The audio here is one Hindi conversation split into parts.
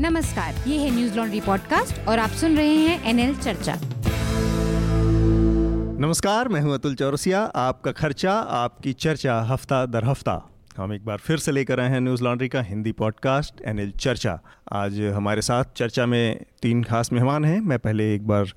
नमस्कार, ये है न्यूज़ लॉन्ड्री पॉडकास्ट और आप सुन रहे हैं एनएल चर्चा। नमस्कार, मैं हूँ अतुल चौरसिया, आपका खर्चा, आपकी चर्चा हफ़्ता दर हफ़्ता। हम एक बार फिर से लेकर आए हैं न्यूज़ लॉन्ड्री का हिंदी पॉडकास्ट, एनएल चर्चा। आज हमारे साथ चर्चा में तीन खास मेहमान हैं। मैं पहले एक बार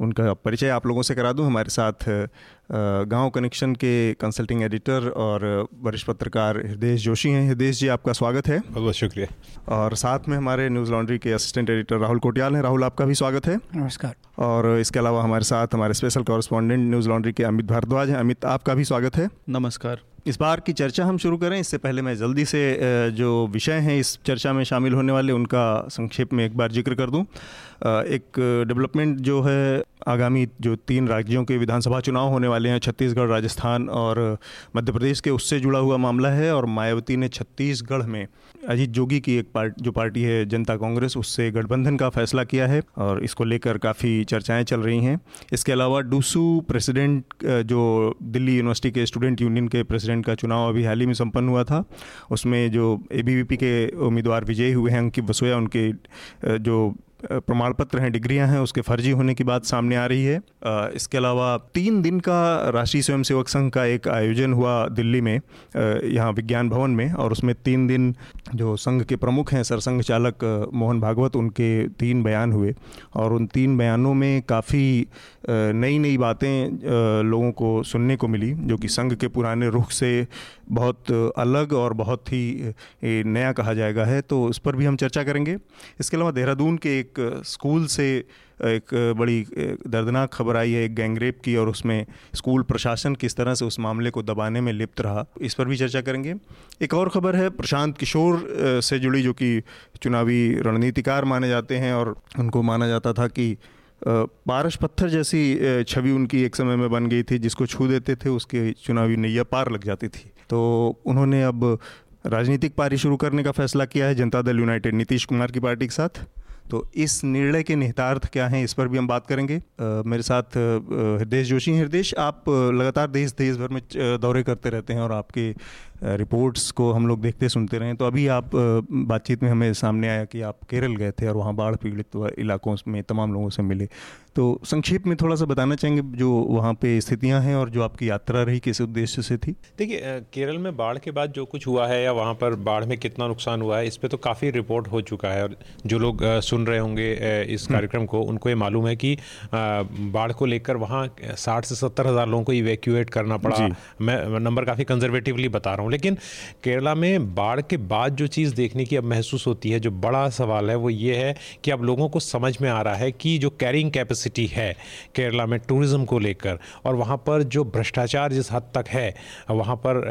उनका परिचय आप लोगों से करा दूँ। हमारे साथ गाँव कनेक्शन के कंसल्टिंग एडिटर और वरिष्ठ पत्रकार हृदय जोशी हैं। हृदय जी आपका स्वागत है। बहुत बहुत शुक्रिया। और साथ में हमारे न्यूज़ लॉन्ड्री के असिस्टेंट एडिटर राहुल कोटियाल हैं। राहुल आपका भी स्वागत है। नमस्कार। और इसके अलावा हमारे साथ हमारे स्पेशल कॉरेस्पॉन्डेंट न्यूज़ लॉन्ड्री के अमित भारद्वाज हैं। अमित आपका भी स्वागत है। नमस्कार। इस बार की चर्चा हम शुरू करें। इससे पहले मैं जल्दी से जो विषय हैं इस चर्चा में शामिल होने वाले उनका संक्षेप में एक बार ज़िक्र कर दूँ। एक डेवलपमेंट जो है आगामी जो तीन राज्यों के विधानसभा चुनाव होने वाले हैं, छत्तीसगढ़, राजस्थान और मध्य प्रदेश के, उससे जुड़ा हुआ मामला है और मायावती ने छत्तीसगढ़ में अजीत जोगी की एक पार्ट, जो पार्टी है जनता कांग्रेस, उससे गठबंधन का फैसला किया है और इसको लेकर काफ़ी चर्चाएँ चल रही हैं। इसके अलावा डूसू प्रेसिडेंट जो दिल्ली यूनिवर्सिटी के स्टूडेंट यूनियन के प्रेसिडेंट का चुनाव अभी हाल ही में संपन्न हुआ था, उसमें जो एबीवीपी के उम्मीदवार विजयी हुए हैं, अंकित बसोया, उनके जो प्रमाण पत्र हैं, डिग्रियाँ हैं, उसके फर्जी होने की बात सामने आ रही है। इसके अलावा तीन दिन का राष्ट्रीय स्वयंसेवक संघ का एक आयोजन हुआ दिल्ली में यहाँ विज्ञान भवन में, और उसमें तीन दिन जो संघ के प्रमुख हैं, सरसंघ चालक मोहन भागवत, उनके तीन बयान हुए। और उन तीन बयानों में काफ़ी नई नई बातें लोगों को सुनने को मिली, जो कि संघ के पुराने रुख से बहुत अलग और बहुत ही नया कहा जाएगा है। तो उस पर भी हम चर्चा करेंगे। इसके अलावा देहरादून के एक स्कूल से एक बड़ी दर्दनाक खबर आई है एक गैंगरेप की और उसमें स्कूल प्रशासन किस तरह से उस मामले को दबाने में लिप्त रहा, इस पर भी चर्चा करेंगे। एक और खबर है, प्रशांत किशोर से जुड़ी जो कि चुनावी रणनीतिकार माने जाते हैं और उनको माना जाता था कि पारस पत्थर जैसी छवि उनकी एक समय में बन गई थी, जिसको छू देते थे, उसके चुनावी नैया पार लग जाती थी। तो उन्होंने अब राजनीतिक पारी शुरू करने का फैसला किया है, जनता दल यूनाइटेड नीतीश कुमार की पार्टी के साथ। तो इस निर्णय के निहितार्थ क्या हैं इस पर भी हम बात करेंगे। आ, मेरे साथ हृदय जोशी हृदय आप लगातार देश देश भर में दौरे करते रहते हैं और आपके रिपोर्ट्स को हम लोग देखते सुनते रहे तो अभी आप बातचीत में हमें सामने आया कि आप केरल गए थे और वहाँ बाढ़ पीड़ित इलाकों में तमाम लोगों से मिले। तो संक्षेप में थोड़ा सा बताना चाहेंगे जो वहाँ पे स्थितियाँ हैं और जो आपकी यात्रा रही किस उद्देश्य से थी? देखिए केरल में बाढ़ के बाद जो कुछ हुआ है या वहाँ पर बाढ़ में कितना नुकसान हुआ है इस पर तो काफ़ी रिपोर्ट हो चुका है। और जो लोग सुन रहे होंगे इस हम्म। कार्यक्रम को उनको ये मालूम है कि बाढ़ को लेकर वहाँ साठ से सत्तर हज़ार लोगों को इवेक्यूएट करना पड़ा। मैं नंबर काफ़ी कंजर्वेटिवली बता रहा हूँ लेकिन केरला में बाढ़ के बाद जो चीज़ देखने की अब महसूस होती है जो बड़ा सवाल है वो ये है कि अब लोगों को समझ में आ रहा है कि जो कैरिंग कैपेसिटी है केरला में टूरिज़्म को लेकर और वहाँ पर जो भ्रष्टाचार जिस हद तक है वहाँ पर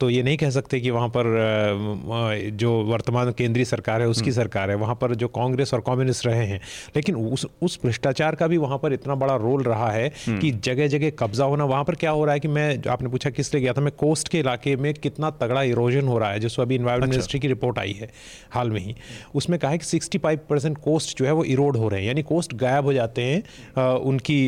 तो ये नहीं कह सकते कि वहाँ पर जो वर्तमान केंद्रीय सरकार है उसकी हम्म। सरकार है वहाँ पर जो कांग्रेस और कम्युनिस्ट रहे हैं लेकिन उस उस भ्रष्टाचार का भी वहाँ पर इतना बड़ा रोल रहा है हम्म। कि जगह जगह कब्जा होना वहाँ पर क्या हो रहा है कि मैं आपने पूछा किस लिए गया था मैं कोस्ट के इलाके में कितना तगड़ा इरोजन हो रहा है जिसको अभी इन्वायरमेंट मिनिस्ट्री अच्छा। की रिपोर्ट आई है हाल में ही उसमें कहा है कि सिक्सटी फाइव परसेंट कोस्ट जो है वो इरोड हो रहे हैं यानी कोस्ट गायब हो जाते हैं उनकी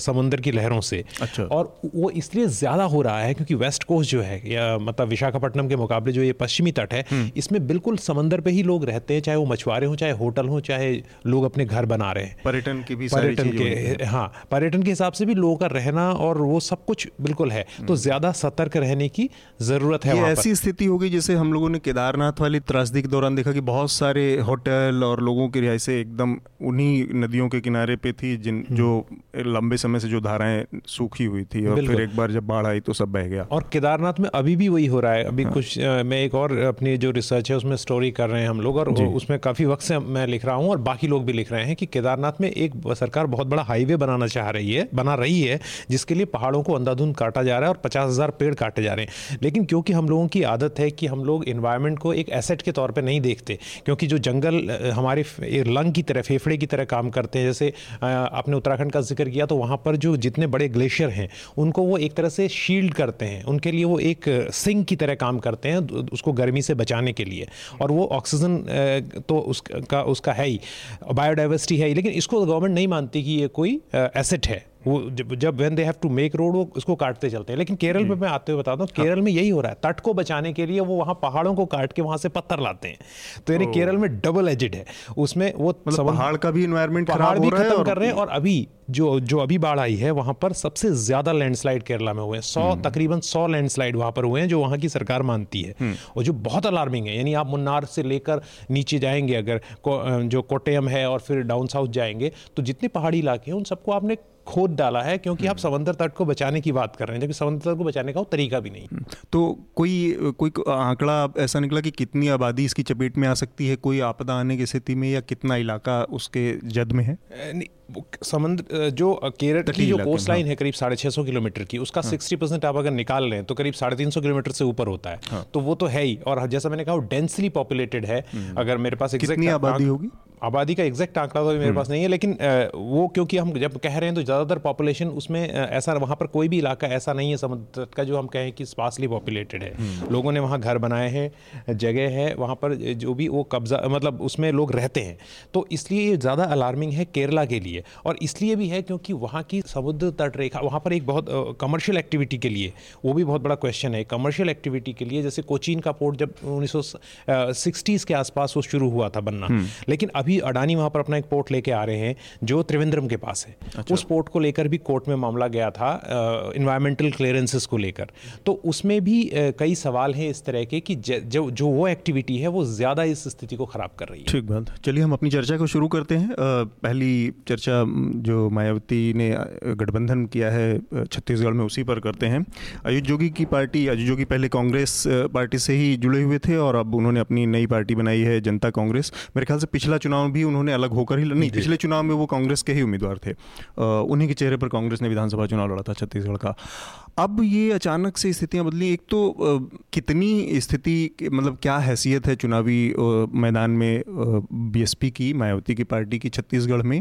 समुंदर की लहरों से अच्छा। और वो इसलिए ज़्यादा हो रहा है क्योंकि वेस्ट कोस्ट जो है या मतलब विशाखापट्टनम के मुकाबले जो ये पश्चिमी तट है हम्म। इसमें बिल्कुल समंदर पे ही लोग रहते हैं चाहे वो मछुआरे हों चाहे होटल हों चाहे लोग अपने घर बना रहे हैं पर्यटन की भी पर्यटन के हाँ पर्यटन के हिसाब से भी लोगों का रहना और वो सब कुछ बिल्कुल है तो हम्म। ज़्यादा सतर्क रहने की ज़रूरत है ऐसी स्थिति हो गई जैसे हम लोगों ने केदारनाथ वाली त्रासदी के दौरान देखा कि बहुत सारे होटल और लोगों की रिहाई से एकदम उन्हीं नदियों के किनारे पे थी जिन हम्म। जो लंबे समय से जो धाराएँ सूखी हुई थी और फिर एक बार जब बाढ़ आई तो सब बह गया। और केदारनाथ में अभी भी वही हो रहा है। अभी हाँ। कुछ मैं एक और अपनी जो रिसर्च है उसमें स्टोरी कर रहे हैं हम लोग और उसमें काफ़ी वक्त से मैं लिख रहा हूँ और बाकी लोग भी लिख रहे हैं कि केदारनाथ में एक सरकार बहुत बड़ा हाईवे बनाना चाह रही है बना रही है जिसके लिए पहाड़ों को अंधाधुंध काटा जा रहा है और पचास हज़ार पेड़ काटे जा रहे हैं। लेकिन क्योंकि हम लोगों की आदत है कि हम लोग इन्वायरमेंट को एक एसेट के तौर पर नहीं देखते, क्योंकि जो जंगल हमारे लंग की तरह, फेफड़े की तरह काम करते हैं, जैसे आपने उत्तराखंड का ज़िक्र किया तो वहाँ पर जो जितने बड़े ग्लेशियर हैं, उनको वो एक तरह से शील्ड करते हैं, उनके लिए वो एक सिंक की तरह काम करते हैं उसको गर्मी से बचाने के लिए। और वो ऑक्सीजन तो उसका उसका है ही बायोडाइवर्सिटी है ही, लेकिन इसको गवर्नमेंट नहीं मानती कि ये कोई एसेट है। वो जब जब when they have to make road वो उसको काटते चलते हैं। लेकिन केरल में मैं आते हुए बताता हूँ केरल में यही हो रहा है। तट को बचाने के लिए वो वहाँ पहाड़ों को काट के वहाँ से पत्थर लाते हैं। तो यानी केरल में डबल एजिड है। उसमें वो मतलब पहाड़ का भी इन्वायरमेंट पहाड़ भी खत्म कर रहे हैं और अभी जो जो अभी बाढ़ आई है वहाँ पर सबसे ज़्यादा लैंडस्लाइड केरला में हुए हैं। सौ हम्म। तकरीबन सौ लैंडस्लाइड वहाँ पर हुए हैं जो वहाँ की सरकार मानती है। हम्म। और जो बहुत अलार्मिंग है यानी आप मुन्नार से लेकर नीचे जाएँगे अगर जो कोटेयम है और फिर डाउन साउथ जाएँगे तो जितने पहाड़ी इलाके हैं उन सबको आपने खोद डाला है क्योंकि आप समंदर तट को बचाने की बात कर रहे हैं जबकि समंदर तट को बचाने का तरीका भी नहीं तो कोई कोई आंकड़ा ऐसा निकला कि कितनी आबादी इसकी चपेट में आ सकती है कोई आपदा आने की स्थिति में या कितना इलाका उसके जद में है समुद्र जो केरल की जो कोस्ट लाइन हाँ। है करीब साढ़े छः सौ किलोमीटर की उसका सिक्सटी हाँ। परसेंट आप अगर निकाल लें तो करीब साढ़े तीन सौ किलोमीटर से ऊपर होता है हाँ। तो वो तो है ही और जैसा मैंने कहा डेंसली पॉपुलेटेड है हम्म। अगर मेरे पास कितनी आबादी होगी आबादी का एग्जैक्ट आंकड़ा तो मेरे हम्म। पास नहीं है लेकिन वो क्योंकि हम जब कह रहे हैं तो ज़्यादातर पॉपुलेशन उसमें ऐसा वहाँ पर कोई भी इलाका ऐसा नहीं है समुद्र तट का जो हम कहें कि स्पासली पॉपुलेटेड है हम्म। लोगों ने वहाँ घर बनाए हैं जगह है वहाँ पर जो भी वो कब्जा मतलब उसमें लोग रहते हैं तो इसलिए ये ज़्यादा अलार्मिंग है केरला के लिए और इसलिए भी है क्योंकि वहाँ की समुद्र तट रेखा वहाँ पर एक बहुत कमर्शियल एक्टिविटी के लिए वो भी बहुत बड़ा क्वेश्चन है कमर्शियल एक्टिविटी के लिए जैसे कोचीन का पोर्ट जब उन्नीस के आसपास वो शुरू हुआ था बनना हम्म। लेकिन अभी अडानी वहाँ पर अपना एक पोर्ट लेके आ रहे हैं जो त्रिवेंद्रम के पास है। अच्छा। उस पोर्ट को लेकर भी कोर्ट में मामला गया था इन्वायरमेंटल क्लियरेंसेस को लेकर। तो उसमें भी कई सवाल हैं इस तरह के कि जो जो वो एक्टिविटी है वो ज़्यादा इस स्थिति को ख़राब कर रही है। ठीक बात। चलिए हम अपनी चर्चा को शुरू करते हैं। पहली चर्चा जो मायावती ने गठबंधन किया है छत्तीसगढ़ में उसी पर करते हैं। अयुत जोगी की पार्टी अयुत जोगी पहले कांग्रेस पार्टी से ही जुड़े हुए थे और अब उन्होंने अपनी नई पार्टी बनाई है जनता कांग्रेस। मेरे ख्याल से पिछला चुनाव भी उन्होंने अलग होकर ही नहीं पिछले चुनाव में वो कांग्रेस के ही उम्मीदवार थे। उन्हीं के चेहरे पर कांग्रेस ने विधानसभा चुनाव लड़ा था छत्तीसगढ़ का। अब ये अचानक से स्थितियाँ बदली। एक तो कितनी स्थिति मतलब क्या हैसियत है चुनावी मैदान में बीएसपी की मायावती की पार्टी की छत्तीसगढ़ में?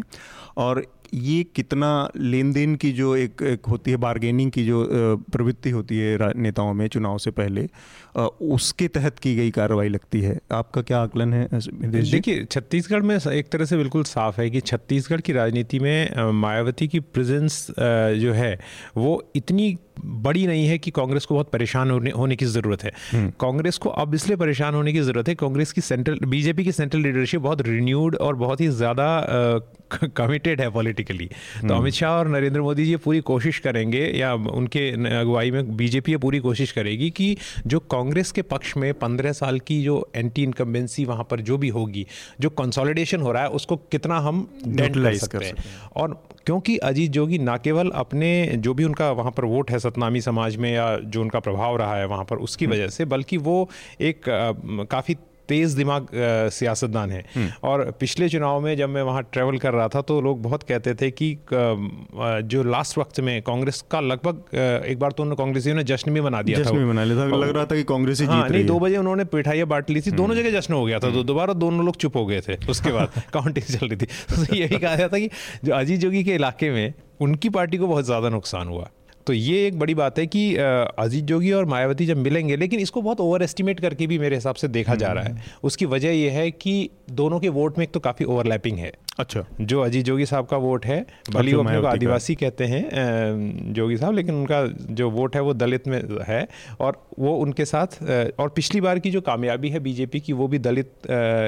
और ये कितना लेन देन की जो एक, एक होती है बारगेनिंग की जो प्रवृत्ति होती है नेताओं में चुनाव से पहले उसके तहत की गई कार्रवाई लगती है आपका क्या आकलन है देखिए छत्तीसगढ़ में एक तरह से बिल्कुल साफ़ है कि छत्तीसगढ़ की राजनीति में मायावती की प्रेजेंस जो है वो इतनी बड़ी नहीं है कि कांग्रेस को बहुत परेशान होने होने की ज़रूरत है हम्म। कांग्रेस को अब इसलिए परेशान होने की ज़रूरत है कांग्रेस की सेंट्रल बीजेपी की सेंट्रल लीडरशिप बहुत रिन्यूड और बहुत ही ज़्यादा कमिटेड है पॉलिटिकली तो हम्म। अमित शाह और नरेंद्र मोदी जी पूरी कोशिश करेंगे या उनके अगुवाई में बीजेपी पूरी कोशिश करेगी कि जो कांग्रेस के पक्ष में पंद्रह साल की जो एंटी इनकम्बेंसी वहाँ पर जो भी होगी जो कंसोलिडेशन हो रहा है उसको कितना हम डेंटलाइज कर सकते हैं और क्योंकि अजीत जोगी ना केवल अपने जो भी उनका वहाँ पर वोट है सतनामी समाज में या जो उनका प्रभाव रहा है वहाँ पर उसकी हम्म। वजह से बल्कि वो एक काफ़ी तेज दिमाग सियासतदान है। हम्म। और पिछले चुनाव में जब मैं वहाँ ट्रैवल कर रहा था तो लोग बहुत कहते थे कि जो लास्ट वक्त में कांग्रेस का लगभग एक बार तो उन्होंने कांग्रेसियों ने जश्न भी मना दिया जश्न था मना लिया था। लग रहा था कि कांग्रेस ही हाँ, जीत नहीं दो बजे उन्होंने पिठाइयाँ बांट ली थी। दोनों हम्म। जगह जश्न हो गया था। तो। दोबारा दोनों लोग चुप हो गए थे। उसके बाद काउंटिंग चल रही थी। तो यही कहा जाता कि जो अजीत जोगी के इलाके में उनकी पार्टी को बहुत ज़्यादा नुकसान हुआ। तो ये एक बड़ी बात है कि अजीत जोगी और मायावती जब मिलेंगे लेकिन इसको बहुत ओवर एस्टिमेट करके भी मेरे हिसाब से देखा जा रहा है हम्म। उसकी वजह यह है कि दोनों के वोट में एक तो काफ़ी ओवरलैपिंग है अच्छा। जो अजीत जोगी साहब का वोट है भली वो अपने को आदिवासी कहते हैं जोगी साहब लेकिन उनका जो वोट है वो दलित में है और वो उनके साथ और पिछली बार की जो कामयाबी है बीजेपी की वो भी दलित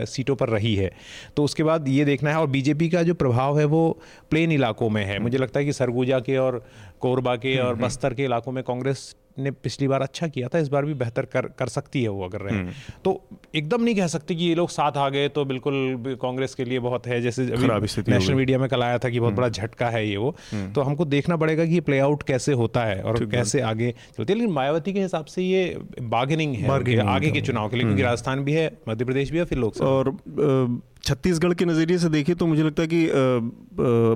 सीटों पर रही है। तो उसके बाद ये देखना है और बीजेपी का जो प्रभाव है वो प्लेन इलाकों में है। मुझे लगता है कि सरगुजा के और कोरबा के हम्म, और हम्म। बस्तर के इलाकों में कांग्रेस ने पिछली बार अच्छा किया था इस बार भी बेहतर कर कर सकती है वो अगर रहे। हम्म। तो एकदम नहीं कह सकते कि ये लोग साथ आ गए तो बिल्कुल कांग्रेस के लिए बहुत है जैसे नेशनल मीडिया में कल आया था कि बहुत बड़ा झटका है ये वो। तो हमको देखना पड़ेगा कि ये प्ले आउट कैसे होता है और कैसे आगे चलती है। लेकिन मायावती के हिसाब से ये बार्गेनिंग है आगे के चुनाव के लिए क्योंकि राजस्थान भी है मध्य प्रदेश भी है फिर लोकसभा। और छत्तीसगढ़ के नज़रिए से देखें तो मुझे लगता है कि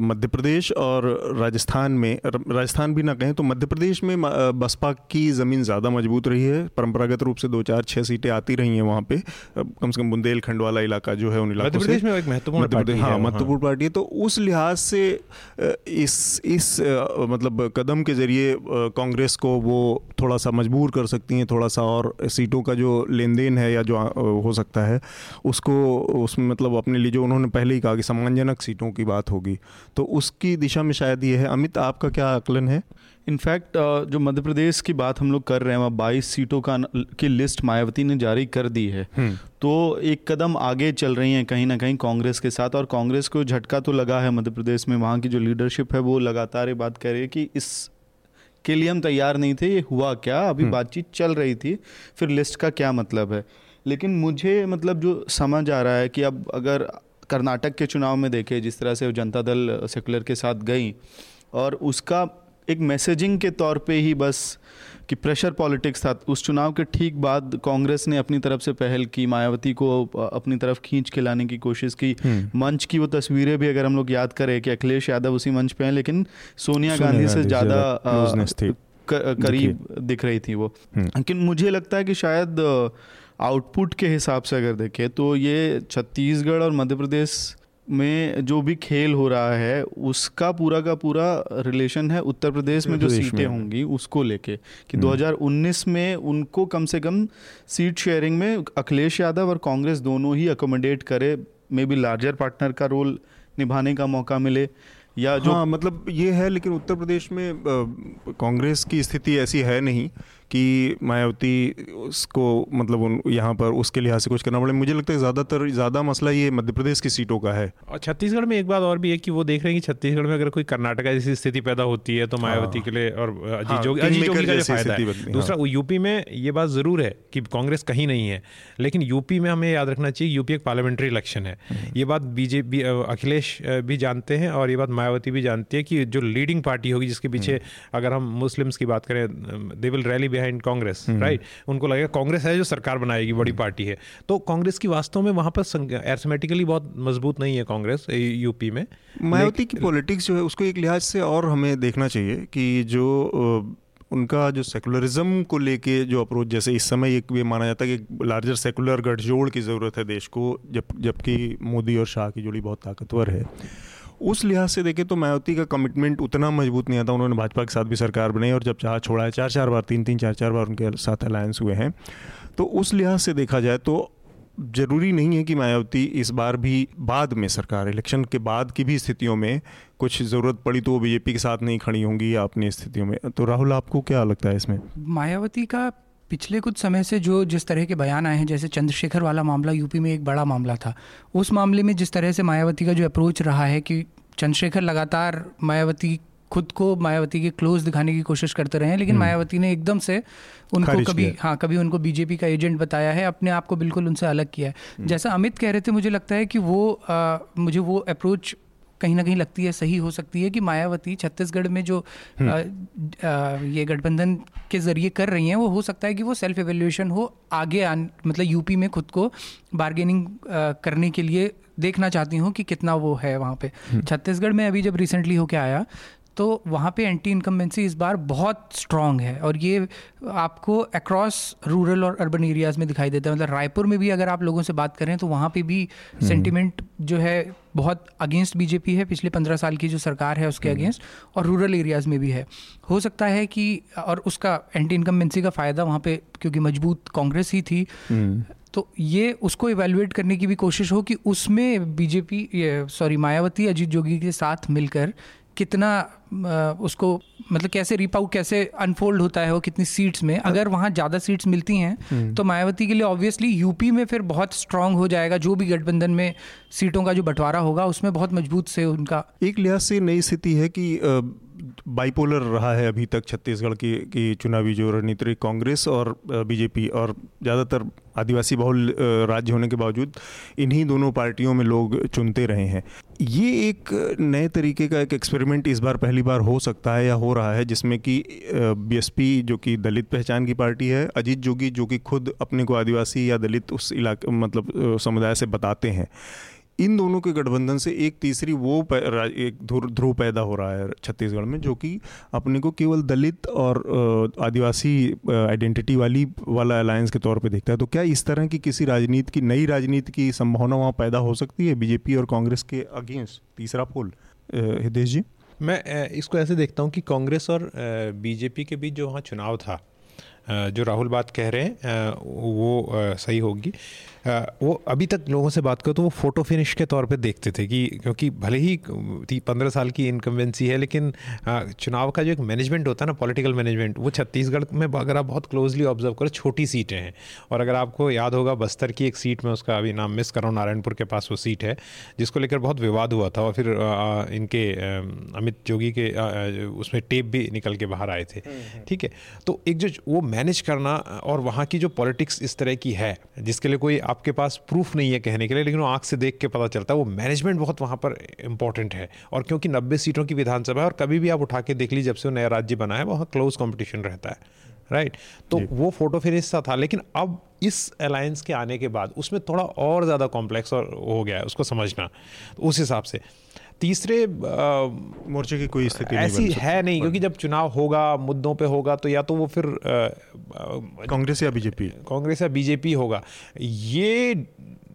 मध्य प्रदेश और राजस्थान में राजस्थान भी ना कहें तो मध्य प्रदेश में बसपा की ज़मीन ज़्यादा मज़बूत रही है। परंपरागत रूप से दो चार छः सीटें आती रही हैं वहाँ पे। कम से कम बुंदेलखंड वाला इलाका जो है उन इलाकों मध्य प्रदेश में एक महत्वपूर्ण पार्टी हाँ महत्वपूर्ण पार्टी है। तो उस लिहाज से इस इस मतलब कदम के ज़रिए कांग्रेस को वो थोड़ा सा मजबूर कर सकती हैं थोड़ा सा और सीटों का जो लेन देन है या जो हो सकता है उसको उसमें मतलब अपने लिए जो उन्होंने पहले ही कहा कि सम्मानजनक सीटों की बात होगी। तो उसकी दिशा में शायद ये है। अमित आपका क्या आकलन है? इनफैक्ट जो मध्य प्रदेश की बात हम लोग कर रहे हैं वहाँ बाईस सीटों का की लिस्ट मायावती ने जारी कर दी है। हम्म। तो एक कदम आगे चल रही हैं कहीं ना कहीं कांग्रेस के साथ और कांग्रेस को झटका तो लगा है मध्य प्रदेश में। वहाँ की जो लीडरशिप है वो लगातार ये बात कह रही है कि इस के लिए हम तैयार नहीं थे ये हुआ क्या? अभी हम्म। बातचीत चल रही थी। फिर लिस्ट का क्या मतलब है? लेकिन मुझे मतलब जो समझ आ रहा है कि अब अगर कर्नाटक के चुनाव में देखे जिस तरह से जनता दल सेकुलर के साथ गई और उसका एक मैसेजिंग के तौर पे ही बस कि प्रेशर पॉलिटिक्स था उस चुनाव के ठीक बाद कांग्रेस ने अपनी तरफ़ से पहल की मायावती को अपनी तरफ़ खींच के लाने की कोशिश की हम्म। मंच की वो तस्वीरें भी अगर हम लोग याद करें कि अखिलेश यादव उसी मंच पे हैं लेकिन सोनिया सोनिया गांधी से ज़्यादा करीब दिख रही थी वो हम्म। लेकिन मुझे लगता है कि शायद आउटपुट के हिसाब से अगर देखें तो ये छत्तीसगढ़ और मध्य प्रदेश में जो भी खेल हो रहा है उसका पूरा का पूरा रिलेशन है उत्तर प्रदेश में जो सीटें होंगी उसको लेके कि 2019 हम्म। में उनको कम से कम सीट शेयरिंग में अखिलेश यादव और कांग्रेस दोनों ही अकोमोडेट करे मे बी लार्जर पार्टनर का रोल निभाने का मौका मिले या जो हाँ, मतलब ये है लेकिन उत्तर प्रदेश में कांग्रेस की स्थिति ऐसी है नहीं कि मायावती उसको मतलब उन यहाँ पर उसके लिहाज से कुछ करना पड़े मुझे लगता है ज़्यादातर ज़्यादा मसला ये मध्य प्रदेश की सीटों का है और छत्तीसगढ़ में एक बात और भी है कि वो देख रहे हैं कि छत्तीसगढ़ में अगर कोई कर्नाटका जैसी स्थिति पैदा होती है तो हाँ। मायावती के लिए और अजीत हाँ, जोगी अजीत जोगी का फ़ायदा है दूसरा यूपी में ये बात ज़रूर है कि कांग्रेस कहीं नहीं है लेकिन यूपी में हमें याद रखना चाहिए यूपी एक पार्लियामेंट्री इलेक्शन है। ये बात बीजेपी अखिलेश भी जानते हैं और ये बात मायावती भी जानती है कि जो लीडिंग पार्टी होगी जिसके पीछे। अगर हम मुस्लिम्स की बात करें they will rally behind Congress right उनको लगेगा कांग्रेस है जो सरकार बनाएगी बड़ी पार्टी है। तो कांग्रेस की वास्तव में वहाँ पर एर्थमेटिकली बहुत मज़बूत नहीं है कांग्रेस यूपी में। मायावती की पॉलिटिक्स जो है उसको एक लिहाज से और हमें देखना चाहिए कि जो उनका जो सेकुलरिज्म को लेके जो अप्रोच जैसे इस समय एक ये माना जाता है कि लार्जर सेकुलर गठजोड़ की ज़रूरत है देश को जब जबकि मोदी और शाह की जोड़ी बहुत ताकतवर है। उस लिहाज से देखें तो मायावती का कमिटमेंट उतना मज़बूत नहीं आता। उन्होंने भाजपा के साथ भी सरकार बनाई और जब चाह छोड़ा है चार चार बार तीन तीन चार चार बार उनके साथ अलायंस हुए हैं। तो उस लिहाज से देखा जाए तो ज़रूरी नहीं है कि मायावती इस बार भी बाद में सरकार इलेक्शन के बाद की भी स्थितियों में कुछ ज़रूरत पड़ी तो वो बीजेपी के साथ नहीं खड़ी होंगी या अपनी स्थितियों में। तो राहुल, आपको क्या लगता है इसमें? मायावती का पिछले कुछ समय से जो जिस तरह के बयान आए हैं जैसे चंद्रशेखर वाला मामला यूपी में एक बड़ा मामला था उस मामले में जिस तरह से मायावती का जो अप्रोच रहा है कि चंद्रशेखर लगातार मायावती खुद को मायावती के क्लोज दिखाने की कोशिश करते रहे हैं लेकिन हम्म। मायावती ने एकदम से उनको कभी हाँ कभी उनको बीजेपी का एजेंट बताया है अपने आप को बिल्कुल उनसे अलग किया है हम्म। जैसा अमित कह रहे थे मुझे लगता है कि वो आ, मुझे वो अप्रोच कहीं ना कहीं लगती है सही हो सकती है कि मायावती छत्तीसगढ़ में जो आ, हम्म। आ, ये गठबंधन के ज़रिए कर रही हैं वो हो सकता है कि वो सेल्फ एवेल्यूएशन हो आगे आन मतलब यूपी में खुद को बार्गेनिंग करने के लिए देखना चाहती हूँ कि कितना वो है वहाँ पे हम्म। छत्तीसगढ़ में अभी जब रिसेंटली होके आया तो वहाँ पे एंटी इनकम्बेंसी इस बार बहुत स्ट्रॉन्ग है और ये आपको अक्रॉस रूरल और अर्बन एरियाज़ में दिखाई देता है मतलब रायपुर में भी अगर आप लोगों से बात करें तो वहाँ पे भी सेंटिमेंट हम्म। जो है बहुत अगेंस्ट बीजेपी है पिछले पंद्रह साल की जो सरकार है उसके अगेंस्ट हम्म। और रूरल एरियाज़ में भी है हो सकता है कि और उसका एंटी इनकम्बेंसी का फ़ायदा वहाँ पे क्योंकि मज़बूत कांग्रेस ही थी तो ये उसको इवेलुएट करने की भी कोशिश हो कि उसमें बीजेपी सॉरी मायावती अजीत जोगी के साथ मिलकर कितना उसको मतलब कैसे रिपाउट कैसे अनफोल्ड होता है वो कितनी सीट्स में। अगर वहाँ ज़्यादा सीट्स मिलती हैं हम्म। तो मायावती के लिए ऑब्वियसली यूपी में फिर बहुत स्ट्रांग हो जाएगा। जो भी गठबंधन में सीटों का जो बंटवारा होगा उसमें बहुत मज़बूत से उनका। एक लिहाज से नई स्थिति है कि बाइपोलर रहा है अभी तक छत्तीसगढ़ की की चुनावी जो रणनीति कांग्रेस और बीजेपी और ज़्यादातर आदिवासी बहुल राज्य होने के बावजूद इन्हीं दोनों पार्टियों में लोग चुनते रहे हैं। ये एक नए तरीके का एक एक्सपेरिमेंट इस बार पहली बार हो सकता है या हो रहा है, जिसमें कि बीएसपी जो कि दलित पहचान की पार्टी है, अजीत जोगी, जो कि खुद अपने को आदिवासी या दलित उस इलाके मतलब समुदाय से बताते हैं। इन दोनों के गठबंधन से एक तीसरी वो एक ध्रुव पैदा हो रहा है छत्तीसगढ़ में, जो कि अपने को केवल दलित और आदिवासी आइडेंटिटी वाली, वाला अलायंस के तौर पे देखता है। तो क्या इस तरह की किसी राजनीति की, नई राजनीति की संभावना वहाँ पैदा हो सकती है बीजेपी और कांग्रेस के अगेंस्ट तीसरा पोल हितेश जी। मैं इसको ऐसे देखता हूँ कि कांग्रेस और बीजेपी के बीच जो वहाँ चुनाव था जो राहुल बात कह रहे हैं वो सही होगी। वो अभी तक लोगों से बात करो तो वो फ़ोटो फिनिश के तौर पे देखते थे कि क्योंकि भले ही थी पंद्रह साल की इनकम्बेंसी है लेकिन चुनाव का जो एक मैनेजमेंट होता है ना पॉलिटिकल मैनेजमेंट वो छत्तीसगढ़ में अगर आप बहुत क्लोजली ऑब्ज़र्व करो छोटी सीटें हैं। और अगर आपको याद होगा बस्तर की एक सीट में उसका अभी नाम मिस करो नारायणपुर के पास वो सीट है जिसको लेकर बहुत विवाद हुआ था और फिर इनके अमित जोगी के उसमें टेप भी निकल के बाहर आए थे। हम्म, हम्म। ठीक है? तो एक जो वो मैनेज करना और वहाँ की जो पॉलिटिक्स इस तरह की है जिसके लिए कोई आपके पास प्रूफ नहीं है कहने के लिए लेकिन वो आँख से देख के पता चलता है वो मैनेजमेंट बहुत वहाँ पर इंपॉर्टेंट है। और क्योंकि नब्बे सीटों की विधानसभा है और कभी भी आप उठा के देख लीजिए जब से वो नया राज्य बना है वहाँ क्लोज कॉम्पिटिशन रहता है राइट तो वो फ़ोटो फिर सा था लेकिन अब इस अलायंस के आने के बाद उसमें थोड़ा और ज़्यादा कॉम्प्लेक्स और हो गया है उसको समझना उस हिसाब से। तीसरे मोर्चे की कोई स्थिति ऐसी नहीं है नहीं क्योंकि जब चुनाव होगा मुद्दों पे होगा तो या तो वो फिर कांग्रेस या बीजेपी? कांग्रेस या बीजेपी होगा। ये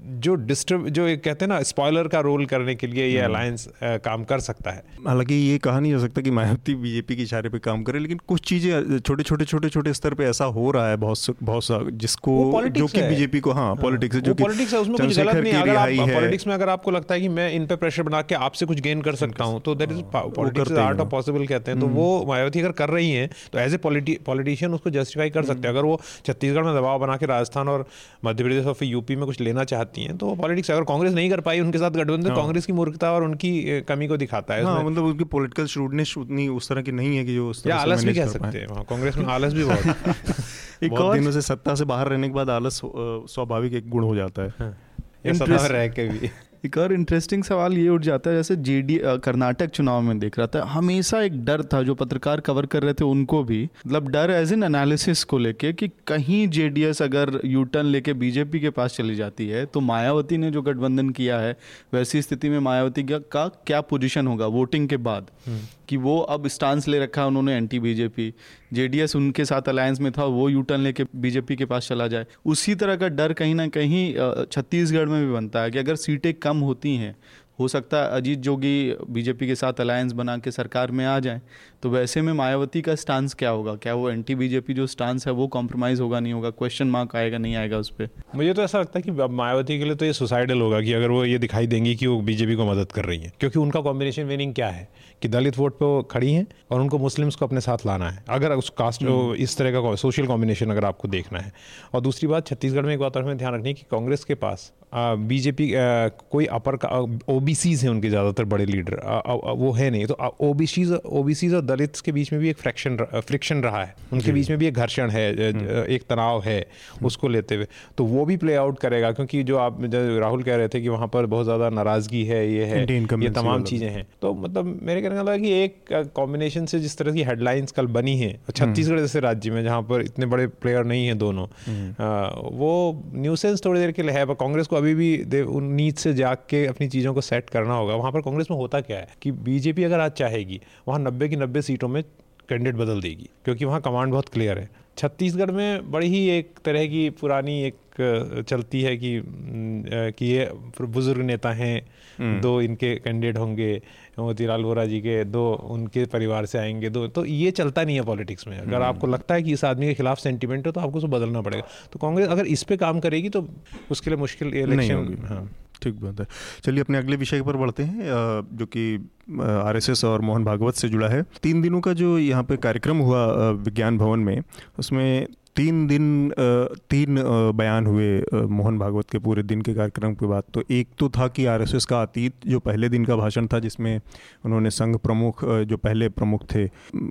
जो डिस्टर्ब जो कहते हैं ना स्पॉयलर का रोल करने के लिए ये अलायंस हम्म। काम कर सकता है हालाँकि ये कहा नहीं जा सकता कि मायावती बीजेपी के इशारे पे काम करे लेकिन कुछ चीज़ें छोटे छोटे छोटे छोटे स्तर पे ऐसा हो रहा है बहुत बहुत सा जिसको जो कि बीजेपी को हाँ पॉलिटिक्स हाँ। जो पॉलिटिक्स है उसमें कुछ गलत नहीं अगर आप पॉलिटिक्स में अगर आपको लगता है कि मैं इन पे प्रेशर बना के आपसे कुछ गेन कर सकता हूँ तो that is politics art of possible कहते हैं तो हम्म। वो मायावती अगर कर रही है तो एज ए पॉलिटिशियन उसको जस्टिफाई कर सकते हैं हम्म। अगर वो छत्तीसगढ़ में दबाव बना के राजस्थान और मध्य प्रदेश और फिर यूपी में कुछ लेना चाहती हैं तो पॉलिटिक्स अगर कांग्रेस नहीं कर पाई उनके साथ गठबंधन हाँ। कांग्रेस की मूर्खता और उनकी कमी को दिखाता है हाँ, मतलब उनकी पॉलिटिकल श्रूडनेस उतनी उस तरह की नहीं है कि जो उस तरह आलस भी कह सकते हैं कांग्रेस में आलस भी बहुत एक बहुत दिनों से सत्ता से बाहर रहने के बाद आलस स्वाभाविक एक गुण हो जाता है। हाँ। रह के भी। एक और इंटरेस्टिंग सवाल ये उठ जाता है, जैसे जेडी कर्नाटक चुनाव में देख रहा था, हमेशा एक डर था जो पत्रकार कवर कर रहे थे उनको भी मतलब डर एज एन एनालिसिस को लेके कि कहीं जेडीएस अगर यू टर्न लेके बीजेपी के पास चली जाती है तो मायावती ने जो गठबंधन किया है, वैसी स्थिति में मायावती का क्या पोजिशन होगा वोटिंग के बाद हम्म। कि वो अब स्टांस ले रखा है उन्होंने एंटी बीजेपी जेडीएस उनके साथ अलायंस में था, वो यू टर्न लेके बीजेपी के पास चला जाए। उसी तरह का डर कहीं ना कहीं छत्तीसगढ़ में भी बनता है कि अगर सीटें कम होती हैं, हो सकता है अजीत जोगी बीजेपी के साथ अलायंस बना के सरकार में आ जाए। तो वैसे में मायावती का स्टांस क्या होगा? क्या वो एंटी बीजेपी जो स्टांस है वो कॉम्प्रोमाइज़ होगा नहीं होगा? क्वेश्चन मार्क आएगा नहीं आएगा उस पर मुझे तो ऐसा लगता है कि मायावती के लिए तो ये सुसाइडल होगा कि अगर वो ये दिखाई देंगी कि वो बीजेपी को मदद कर रही है। क्योंकि उनका कॉम्बिनेशन विनिंग क्या है? कि दलित वोट पे वो खड़ी हैं और उनको मुस्लिम्स को अपने साथ लाना है। अगर उस कास्ट हम्म। इस तरह का सोशल कॉम्बिनेशन अगर आपको देखना है। और दूसरी बात छत्तीसगढ़ में एक बात और हमें ध्यान रखनी है कि कांग्रेस के पास बीजेपी कोई अपर का ओ बी हैं उनके ज़्यादातर बड़े लीडर वो है नहीं। तो O B Cs O B Cs और दलित के बीच में भी एक फ्रैक्शन फ्रिक्शन रहा है उनके बीच में भी एक घर्षण है हम्म। एक तनाव है उसको लेते हुए तो वो भी प्ले आउट करेगा क्योंकि जो आप जो राहुल कह रहे थे कि वहाँ पर बहुत ज़्यादा नाराज़गी है ये है ये तमाम चीज़ें हैं तो मतलब मेरे कहने का कि एक कॉम्बिनेशन से जिस तरह की हेडलाइंस कल बनी है हम्म। छत्तीसगढ़ जैसे राज्य में जहाँ पर इतने बड़े प्लेयर नहीं हैं दोनों हम्म। वो न्यूसेंस थोड़ी देर के लिए है पर कांग्रेस को अभी भी उन नीच से जाग के अपनी चीज़ों को सेट करना होगा वहाँ पर कांग्रेस में होता क्या है कि बीजेपी अगर आज चाहेगी वहाँ नब्बे की नब्बे सीटों में कैंडिडेट बदल देगी क्योंकि वहाँ कमांड बहुत क्लियर है। छत्तीसगढ़ में बड़ी ही एक तरह की पुरानी एक चलती है कि कि ये बुज़ुर्ग नेता हैं हम्म। दो इनके कैंडिडेट होंगे मोतीलाल वोरा जी के दो उनके परिवार से आएँगे दो तो ये चलता नहीं है पॉलिटिक्स में। अगर हम्म। आपको लगता है कि इस आदमी के खिलाफ सेंटिमेंट हो तो आपको उसको बदलना पड़ेगा। तो कांग्रेस अगर इस पर काम करेगी तो उसके लिए मुश्किल इलेक्शन हाँ। ठीक बात है। चलिए अपने अगले विषय पर बढ़ते हैं जो कि आरएसएस और मोहन भागवत से जुड़ा है। तीन दिनों का जो यहाँ पे कार्यक्रम हुआ विज्ञान भवन में, उसमें तीन दिन तीन बयान हुए मोहन भागवत के पूरे दिन के कार्यक्रम के बाद। तो एक तो था कि आरएसएस का अतीत, जो पहले दिन का भाषण था, जिसमें उन्होंने संघ प्रमुख जो पहले प्रमुख थे,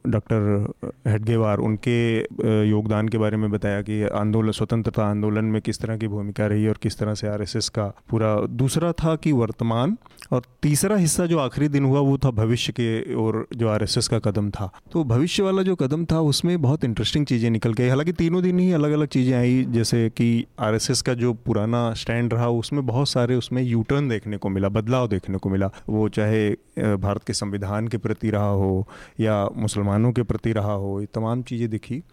डॉक्टर हेडगेवार, उनके योगदान के बारे में बताया कि आंदोलन, स्वतंत्रता आंदोलन में किस तरह की भूमिका रही और किस तरह से आरएसएस का पूरा दूसरा था कि वर्तमान। और तीसरा हिस्सा जो आखिरी दिन हुआ, वो था भविष्य के और जो आरएसएस का कदम था। तो भविष्य वाला जो कदम था, उसमें बहुत इंटरेस्टिंग चीज़ें निकल गई हालाँकि तीनों तीनों दिन ही अलग अलग चीज़ें आई, जैसे कि आरएसएस का जो पुराना स्टैंड रहा, उसमें बहुत सारे उसमें यू टर्न देखने को मिला, बदलाव देखने को मिला। वो चाहे भारत के संविधान के प्रति रहा हो, या मुसलमानों के प्रति रहा हो, ये तमाम चीज़ें दिखी।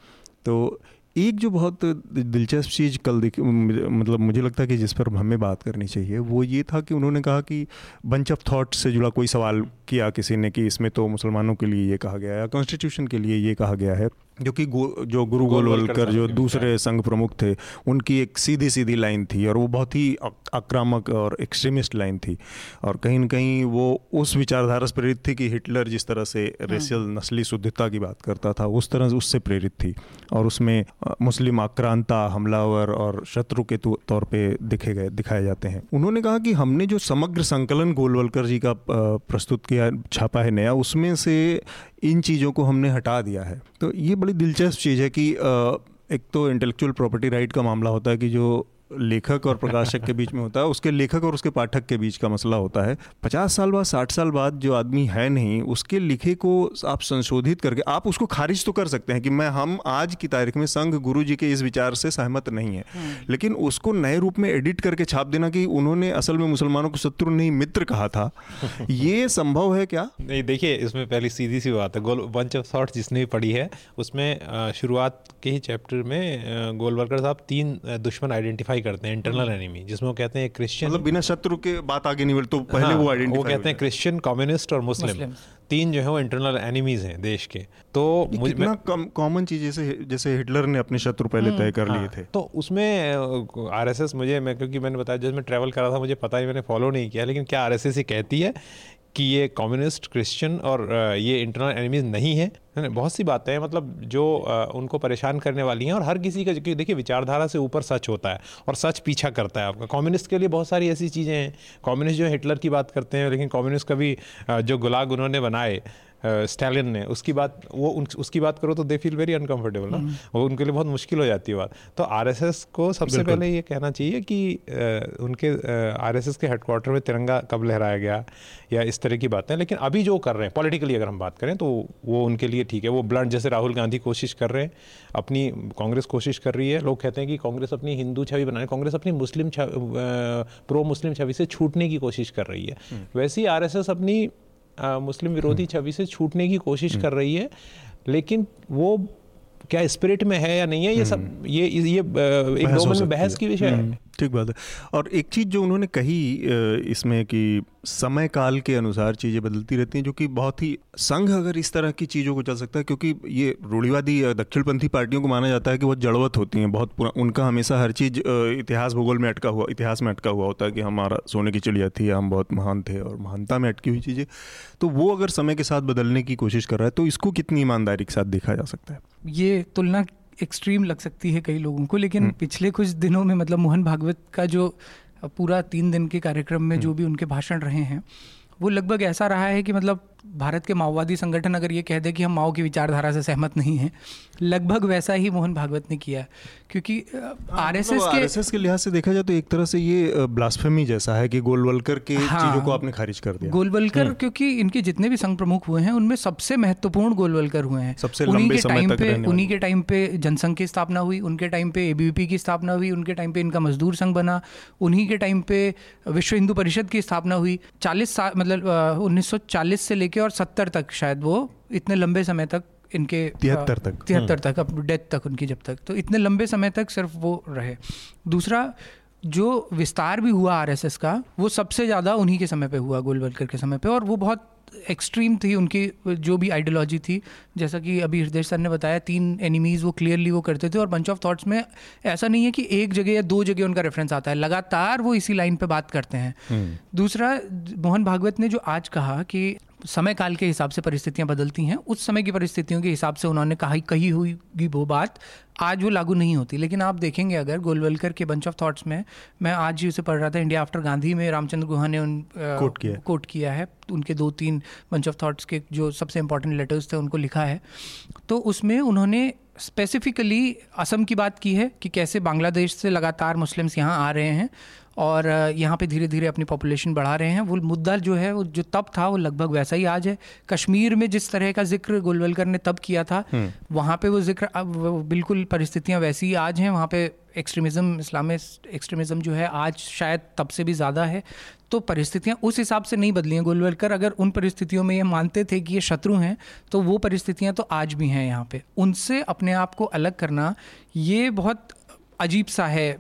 तो एक जो बहुत दिलचस्प चीज़ कल दिख मतलब मुझे लगता है कि जिस पर हमें बात करनी चाहिए, वो ये था कि उन्होंने कहा कि बंच ऑफ़ थॉट से जुड़ा कोई सवाल किया किसी ने कि इसमें तो मुसलमानों के लिए ये कहा गया है कॉन्स्टिट्यूशन के लिए ये कहा गया है। जो कि जो गुरु गोलवलकर जो दूसरे संघ प्रमुख थे उनकी एक सीधी सीधी लाइन थी और वो बहुत ही आक्रामक और एक्सट्रीमिस्ट लाइन थी। और कहीं ना कहीं वो उस विचारधारा से प्रेरित थी कि हिटलर जिस तरह से रेशियल हम्म। नस्ली शुद्धता की बात करता था उस तरह से उससे प्रेरित थी और उसमें मुस्लिम आक्रांता हमलावर और शत्रु के तौर पर दिखे गए दिखाए जाते हैं। उन्होंने कहा कि हमने जो समग्र संकलन गोलवलकर जी का प्रस्तुत किया छापा है नया उसमें से इन चीज़ों को हमने हटा दिया है। तो ये बड़ी दिलचस्प चीज़ है कि एक तो इंटेलेक्चुअल प्रॉपर्टी राइट का मामला होता है कि जो लेखक और प्रकाशक के बीच में होता है उसके लेखक और उसके पाठक के बीच का मसला होता है। पचास साल बाद साठ साल बाद जो आदमी है नहीं उसके लिखे को आप संशोधित करके आप उसको खारिज तो कर सकते हैं कि मैं हम आज की तारीख में संघ गुरु जी के इस विचार से सहमत नहीं है। हम्म। लेकिन उसको नए रूप में एडिट करके छाप देना कि उन्होंने असल में मुसलमानों को शत्रु नहीं मित्र कहा था ये संभव है क्या? नहीं देखिए इसमें पहली सीधी सी बात है गोल बंच ऑफ़ थॉट जिसने भी पढ़ी है उसमें शुरुआत के ही चैप्टर में गोलवरकर साहब तीन दुश्मन आइडेंटिफाई करते हैं इंटरनल एनिमी। जिसमें वो कहते हैं क्रिश्चियन मतलब बिना शत्रु के बात आगे नहीं बढ़ तो पहले हाँ, वो आइडेंटिफाई वो कहते हैं क्रिश्चियन कम्युनिस्ट और मुस्लिम तीन जो है वो इंटरनल एनिमीज हैं देश के। तो कितना कॉमन चीज़ जैसे जैसे हिटलर ने अपने शत्रु पहले हम्म, तय कर लिए हाँ, थे। तो उसमें आरएसएस मुझे मैं क्योंकि मैंने बताया जब मैं ट्रैवल कर रहा था मुझे पता ही मैंने फॉलो नहीं किया लेकिन क्या आरएसएस ही कहती है कि ये कम्युनिस्ट क्रिश्चियन और ये इंटरनल एनिमीज नहीं है बहुत सी बातें हैं मतलब जो उनको परेशान करने वाली हैं और हर किसी का देखिए विचारधारा से ऊपर सच होता है और सच पीछा करता है आपका। कम्युनिस्ट के लिए बहुत सारी ऐसी चीज़ें हैं। कम्युनिस्ट जो हिटलर की बात करते हैं, लेकिन कम्युनिस्ट कभी जो गुलाग उन्होंने बनाए स्टैलिन ने। उसकी बात वो उन, उसकी बात करो तो दे फील वेरी अनकंफर्टेबल ना। हम्म। वो उनके लिए बहुत मुश्किल हो जाती है बात। तो आरएसएस को सबसे पहले ये कहना चाहिए कि उनके आरएसएस के हेडक्वार्टर में तिरंगा कब लहराया गया या इस तरह की बातें। लेकिन अभी जो कर रहे हैं पॉलिटिकली अगर हम बात करें तो वो उनके लिए ठीक है। वो ब्लंट जैसे राहुल गांधी कोशिश कर रहे हैं अपनी कांग्रेस कोशिश कर रही है। लोग कहते हैं कि कांग्रेस अपनी हिंदू छवि बनाने कांग्रेस अपनी मुस्लिम प्रो मुस्लिम छवि से छूटने की कोशिश कर रही है। हम्म। वैसे ही आरएसएस अपनी मुस्लिम विरोधी हम्म। छवि से छूटने की कोशिश हम्म। कर रही है लेकिन वो क्या स्पिरिट में है या नहीं है ये सब हम्म। ये ये एक दो में बहस की विषय है ठीक बात है। और एक चीज़ जो उन्होंने कही इसमें कि समय काल के अनुसार चीज़ें बदलती रहती हैं, जो कि बहुत ही संघ अगर इस तरह की चीज़ों को चल सकता है, क्योंकि ये रूढ़ीवादी दक्षिणपंथी पार्टियों को माना जाता है कि बहुत जड़वत होती हैं, बहुत पुरा, उनका हमेशा हर चीज़ इतिहास भूगोल में अटका हुआ, इतिहास में अटका हुआ होता है कि हमारा सोने की चिड़िया थी, हम बहुत महान थे और महानता में अटकी हुई चीज़ें। तो वो अगर समय के साथ बदलने की कोशिश कर रहा है तो इसको कितनी ईमानदारी के साथ देखा जा सकता है? ये तुलना एक्सट्रीम लग सकती है कई लोगों को लेकिन हम्म। पिछले कुछ दिनों में मतलब मोहन भागवत का जो पूरा तीन दिन के कार्यक्रम में जो हम्म। भी उनके भाषण रहे हैं वो लगभग ऐसा रहा है कि मतलब भारत के माओवादी संगठन अगर ये कह दे कि हम माओ की विचारधारा से सहमत नहीं हैं लगभग वैसा ही मोहन भागवत ने किया। क्योंकि आरएसएस हाँ, मतलब के आरएसएस के लिहाज से देखा जाए तो एक तरह से ये ब्लास्फेमी जैसा है कि गोलवलकर के हाँ, चीज़ों को आपने खारिज कर दिया। गोलवलकर हम्म। क्योंकि इनके जितने भी संघ प्रमुख हुए हैं उनमें सबसे महत्वपूर्ण गोलवलकर हुए हैं। सबसे उन्हीं के टाइम पे उन्हीं के टाइम पे जनसंघ की स्थापना हुई उनके टाइम पे एबीवीपी की स्थापना हुई उनके टाइम पे इनका मजदूर संघ बना उन्हीं के टाइम पे विश्व हिंदू परिषद की स्थापना हुई। चालीस साल मतलब उन्नीस सौ चालीस से लेकर और सत्तर तक शायद वो इतने लंबे समय तक इनके तिहत्तर तक। तिहत्तर तक अब डेथ तक उनकी जब तक। तो इतने लंबे समय तक सिर्फ़ वो रहे। दूसरा जो विस्तार भी हुआ आरएसएस का वो सबसे ज़्यादा उन्हीं के समय पे हुआ गोलवलकर के समय पे। और वो बहुत एक्सट्रीम थी उनकी जो भी आइडियोलॉजी थी। जैसा कि अभी हृदय सर ने बताया तीन एनिमीज़ वो क्लियरली वो करते थे और बंच ऑफ़ थॉट्स में ऐसा नहीं है कि एक जगह या दो जगह उनका रेफरेंस आता है। लगातार वो इसी लाइन पे बात करते हैं। हम्म। दूसरा मोहन भागवत ने जो आज कहा कि समय काल के हिसाब से परिस्थितियाँ बदलती हैं। उस समय की परिस्थितियों के हिसाब से उन्होंने कहा कही हुई वो बात आज वो लागू नहीं होती। लेकिन आप देखेंगे अगर गोलवलकर के बंच ऑफ़ थॉट्स में मैं आज ही उसे पढ़ रहा था इंडिया आफ्टर गांधी में रामचंद्र गुहा ने उन कोट किया। कोट किया है। उनके दो तीन बंच ऑफ़ थॉट्स के जो सबसे इंपॉर्टेंट लेटर्स थे उनको लिखा है। तो उसमें उन्होंने स्पेसिफिकली असम की बात की है कि कैसे बांग्लादेश से लगातार मुस्लिम्स यहाँ आ रहे हैं। और यहाँ पे धीरे धीरे अपनी पॉपुलेशन बढ़ा रहे हैं। वो मुद्दा जो है वो जो तब था वो लगभग वैसा ही आज है। कश्मीर में जिस तरह का ज़िक्र गोलवलकर ने तब किया था हम्म। वहाँ पे वो ज़िक्र अब बिल्कुल परिस्थितियाँ वैसी ही आज हैं। वहाँ पे एक्सट्रीमिज़म इस्लामिक एक्सट्रीमिज़म जो है आज शायद तब से भी ज़्यादा है। तो परिस्थितियाँ उस हिसाब से नहीं बदली हैं गोलवलकर। अगर उन परिस्थितियों में ये मानते थे कि ये शत्रु हैं तो वो परिस्थितियाँ तो आज भी हैं यहाँ पे। उनसे अपने आप को अलग करना ये बहुत अजीब सा है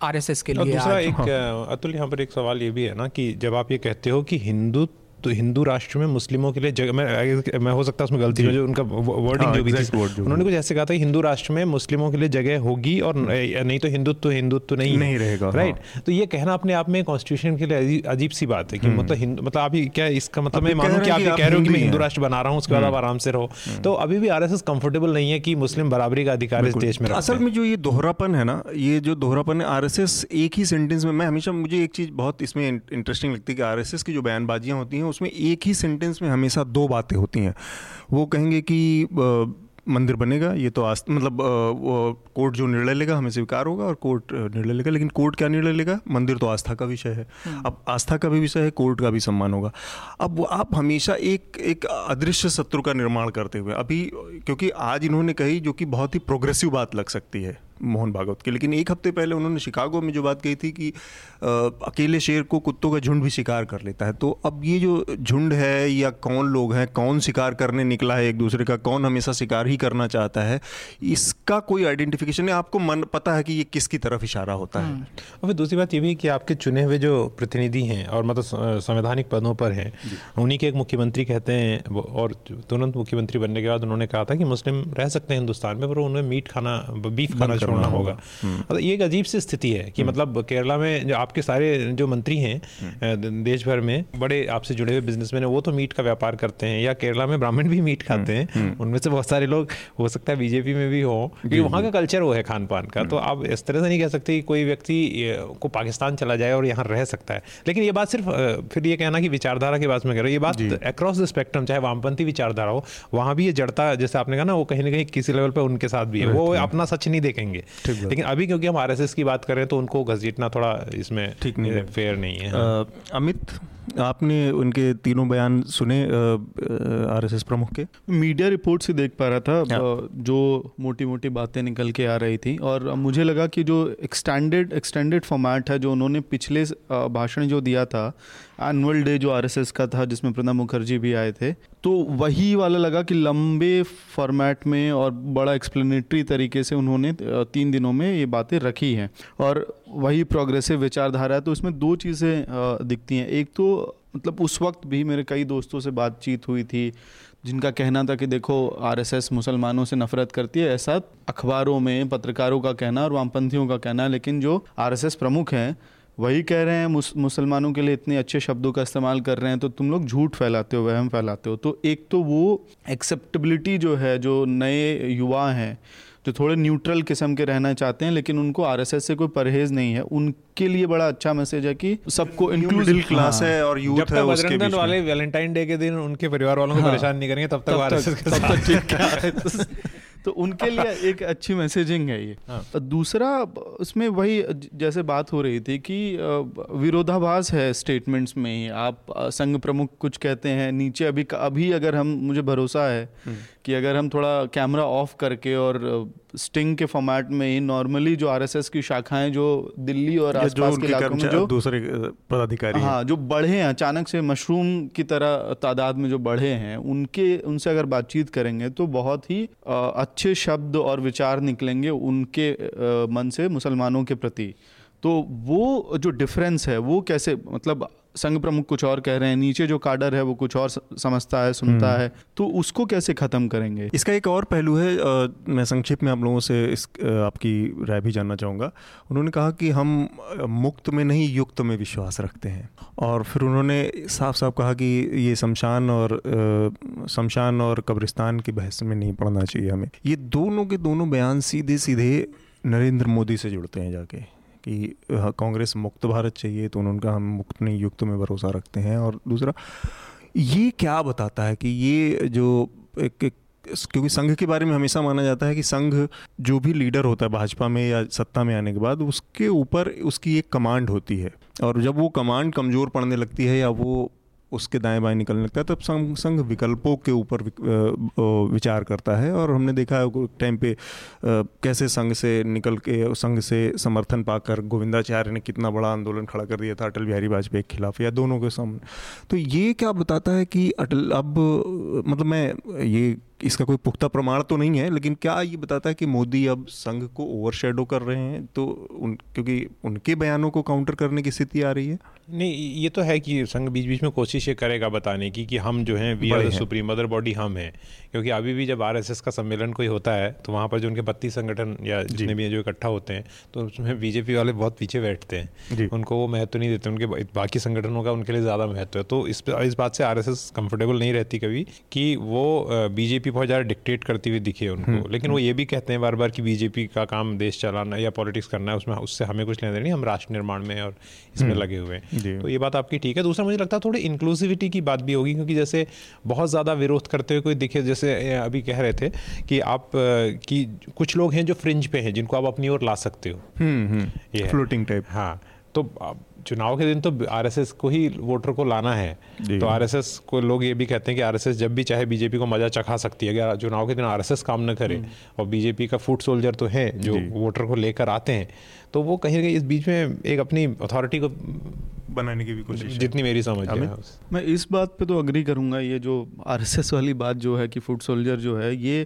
आरएसएस के लिए दूसरा एक हाँ। अतुल यहाँ पर एक सवाल ये भी है ना कि जब आप ये कहते हो कि हिंदू तो हिंदू राष्ट्र में मुस्लिमों के लिए जगह मैं मैं हो सकता है उसमें गलती हो जो। उनका वर्डिंग हाँ, जो भी थी। उन्होंने कुछ ऐसे कहा था हिंदू राष्ट्र में मुस्लिमों के लिए जगह होगी और हम्म। नहीं तो हिंदुत्व हिंदुत्व नहीं नहीं रहेगा राइट हाँ। तो ये कहना अपने आप में कॉन्स्टिट्यूशन के लिए अजीब सी बात है कि हम्म। मतलब मतलब अभी क्या इसका मतलब मैं मानूं कि आप ये कह रहे हो कि मैं हिंदू राष्ट्र बना रहा हूँ उसके बाद आप आराम से रहो। तो अभी भी आरएसएस कंफर्टेबल नहीं है कि मुस्लिम बराबरी का अधिकार इस देश में असल में जो ये दोहरापन है ना ये जो दोहरापन है आरएसएस एक ही सेंटेंस में मैं हमेशा मुझे एक चीज़ बहुत इसमें इंटरेस्टिंग लगती है कि आरएसएस की जो बयानबाजियाँ होती हैं उसमें एक ही सेंटेंस में हमेशा दो बातें होती हैं। वो कहेंगे कि मंदिर बनेगा ये तो आस्त मतलब कोर्ट जो निर्णय लेगा हमें स्वीकार होगा और कोर्ट निर्णय लेगा लेकिन कोर्ट क्या निर्णय लेगा? मंदिर तो आस्था का विषय है। हम्म। अब आस्था का भी विषय है कोर्ट का भी सम्मान होगा। अब आप हमेशा एक एक अदृश्य शत्रु का निर्माण करते हुए अभी क्योंकि आज इन्होंने कही जो कि बहुत ही प्रोग्रेसिव बात लग सकती है। मोहन भागवत के। लेकिन एक हफ़्ते पहले उन्होंने शिकागो में जो बात कही थी कि आ, अकेले शेर को कुत्तों का झुंड भी शिकार कर लेता है। तो अब ये जो झुंड है या कौन लोग हैं कौन शिकार करने निकला है एक दूसरे का कौन हमेशा शिकार ही करना चाहता है इसका कोई आइडेंटिफिकेशन नहीं। आपको मन पता है कि ये किसकी तरफ़ इशारा होता है? हम्म। और फिर दूसरी बात ये भी कि आपके चुने हुए जो प्रतिनिधि हैं और मतलब संवैधानिक पदों पर हैं उन्हीं के एक मुख्यमंत्री कहते हैं और तुरंत मुख्यमंत्री बनने के बाद उन्होंने कहा था कि मुस्लिम रह सकते हैं हिंदुस्तान में पर उन्हें मीट खाना बीफ खाना छोड़ना होगा। हम्म। मतलब ये एक अजीब सी स्थिति है कि हम्म। मतलब केरला में जो आपके सारे जो मंत्री हैं हम्म। देश भर में बड़े आपसे जुड़े हुए बिजनेसमैन है वो तो मीट का व्यापार करते हैं या केरला में ब्राह्मण भी मीट खाते हैं। उनमें से बहुत सारे लोग हो सकता है बीजेपी में भी हो क्योंकि वहाँ का कल्चर वो है खान पान का। तो आप इस तरह से नहीं कह सकते कि कोई व्यक्ति को पाकिस्तान चला जाए और यहाँ रह सकता है। लेकिन ये बात सिर्फ़ फिर ये कहना कि विचारधारा की बात में कह रहा हूँ ये बात अक्रॉस द स्पेक्ट्रम चाहे वामपंथी विचारधारा हो वहाँ भी ये जड़ता जैसे आपने कहा ना वो कहीं ना कहीं किसी लेवल पर उनके साथ भी है। वो अपना सच नहीं देखेंगे। लेकिन अभी क्योंकि हम आरएसएस की बात करें तो उनको घसीटना थोड़ा इसमें ठीक नहीं फेयर नहीं है हाँ। अमित आपने उनके तीनों बयान सुने आरएसएस प्रमुख के मीडिया रिपोर्ट से देख पा रहा था हाँ। जो मोटी मोटी बातें निकल के आ रही थी और मुझे लगा कि जो एक्सटेंडेड एक्सटेंडेड फॉर्मेट है जो उन्होंने पिछले भाषण जो दिया था एनुअल डे जो आरएसएस का था, जिसमें प्रणब मुखर्जी भी आए थे तो वही वाला लगा कि लंबे फॉर्मेट में और बड़ा एक्सप्लेनेटरी तरीके से उन्होंने तीन दिनों में ये बातें रखी हैं। और वही प्रोग्रेसिव विचारधारा है तो इसमें दो चीज़ें दिखती हैं। एक तो मतलब उस वक्त भी मेरे कई दोस्तों से बातचीत हुई थी, जिनका कहना था कि देखो आरएसएस मुसलमानों से नफरत करती है, ऐसा अखबारों में, पत्रकारों का कहना और वामपंथियों का कहना, लेकिन जो आरएसएस प्रमुख हैं वही कह रहे हैं मुस, मुसलमानों के लिए इतने अच्छे शब्दों का इस्तेमाल कर रहे हैं तो तुम लोग झूठ फैलाते हो वहम फैलाते हो। तो एक तो वो एक्सेप्टेबिलिटी जो है जो नए युवा हैं जो थोड़े न्यूट्रल किस्म के रहना चाहते हैं लेकिन उनको आरएसएस से कोई परहेज नहीं है। उनके लिए बड़ा अच्छा मैसेज है कि सबको इंक्लूसिव क्लास है। और यूथ है उसके बीच वाले वैलेंटाइन डे के दिन उनके परिवार वालों को हाँ। परेशान नहीं करेंगे तब तक आरएसएस के साथ ठीक है। तो उनके लिए एक अच्छी मैसेजिंग है ये हाँ। दूसरा उसमें वही जैसे बात हो रही थी कि विरोधाभास है स्टेटमेंट्स में ही आप संघ प्रमुख कुछ कहते हैं नीचे अभी अभी अगर हम मुझे भरोसा है हम्म। कि अगर हम थोड़ा कैमरा ऑफ़ करके और स्टिंग के फॉर्मेट में ही नॉर्मली जो आरएसएस की शाखाएँ जो दिल्ली और आसपास के इलाकों में जो दूसरे पदाधिकारी हाँ। जो बढ़े हैं अचानक से मशरूम की तरह तादाद में जो बढ़े हैं उनके उनसे अगर बातचीत करेंगे तो बहुत ही अच्छे शब्द और विचार निकलेंगे उनके मन से मुसलमानों के प्रति। तो वो जो डिफरेंस है वो कैसे मतलब संघ प्रमुख कुछ और कह रहे हैं नीचे जो काडर है वो कुछ और समझता है सुनता हम्म। है तो उसको कैसे ख़त्म करेंगे? इसका एक और पहलू है आ, मैं संक्षिप्त में आप लोगों से इस आ, आपकी राय भी जानना चाहूँगा। उन्होंने कहा कि हम मुक्त में नहीं युक्त में विश्वास रखते हैं। और फिर उन्होंने साफ़ साफ़ कहा कि ये शमशान और शमशान और कब्रिस्तान की बहस में नहीं पढ़ना चाहिए हमें। ये दोनों के दोनों बयान सीधे सीधे नरेंद्र मोदी से जुड़ते हैं जाके। कि कांग्रेस मुक्त भारत चाहिए तो उनका हम मुक्त नहीं युक्त में भरोसा रखते हैं। और दूसरा ये क्या बताता है कि ये जो एक, एक क्योंकि संघ के बारे में हमेशा माना जाता है कि संघ जो भी लीडर होता है भाजपा में या सत्ता में आने के बाद उसके ऊपर उसकी एक कमांड होती है। और जब वो कमांड कमज़ोर पड़ने लगती है या वो उसके दाएँ बाएँ निकलने लगता है, तब संघ संघ विकल्पों के ऊपर विचार करता है। और हमने देखा है टाइम पे कैसे संघ से निकल के, संघ से समर्थन पाकर गोविंदाचार्य ने कितना बड़ा आंदोलन खड़ा कर दिया था, अटल बिहारी वाजपेयी के खिलाफ, या दोनों के सामने। तो ये क्या बताता है कि अटल, अब मतलब मैं ये इसका कोई पुख्ता प्रमाण तो नहीं है लेकिन क्या ये बताता है कि मोदी अब संघ को ओवरशेडो कर रहे हैं? तो उन क्योंकि उनके बयानों को काउंटर करने की स्थिति आ रही है। नहीं ये तो है कि संघ बीच बीच में कोशिश ये करेगा बताने की कि हम जो हैं we are the supreme mother body हम हैं। क्योंकि अभी भी जब आरएसएस का सम्मेलन कोई होता है तो वहाँ पर जो उनके बत्तीस संगठन या जितने भी जो इकट्ठा होते हैं तो उसमें बीजेपी वाले बहुत पीछे बैठते हैं। उनको वो महत्व नहीं देते उनके बाकी संगठनों का उनके लिए ज़्यादा महत्व है। तो इस इस बात से आरएसएस कंफर्टेबल नहीं रहती कभी कि वो बीजेपी बहुत ज़्यादा डिक्टेट करती हुई दिखे उनको। हम्म, लेकिन वो हम्म। ये भी कहते हैं बार बार कि बीजेपी का काम देश चलाना या पॉलिटिक्स करना है उसमें उससे हमें कुछ लेना नहीं हम राष्ट्र निर्माण में और इसमें हम्म। लगे हुए हैं। तो ये बात आपकी ठीक है। दूसरा मुझे लगता है थोड़ी इंक्लूसिविटी की बात भी होगी क्योंकि जैसे बहुत ज़्यादा विरोध करते हुए कोई दिखे जैसे अभी कह रहे थे कि आप कि कुछ लोग हैं जो फ्रिंज पे हैं जिनको आप अपनी ओर ला सकते हो। ये फ्लोटिंग टाइप हाँ तो चुनाव के दिन तो आरएसएस को ही वोटर को लाना है। तो आरएसएस को लोग ये भी कहते हैं कि आरएसएस जब भी चाहे बीजेपी को मज़ा चखा सकती है अगर चुनाव के दिन आरएसएस काम न करे हम्म। और बीजेपी का फ़ूड सोल्जर तो है जो वोटर को लेकर आते हैं तो वो कहीं ना कहीं इस बीच में एक अपनी अथॉरिटी को बनाने की भी कोशिश जितनी मेरी समझ है। मैं इस बात पे तो अग्री करूँगा ये जो आरएसएस वाली बात जो है कि फ़ूड सोल्जर जो है ये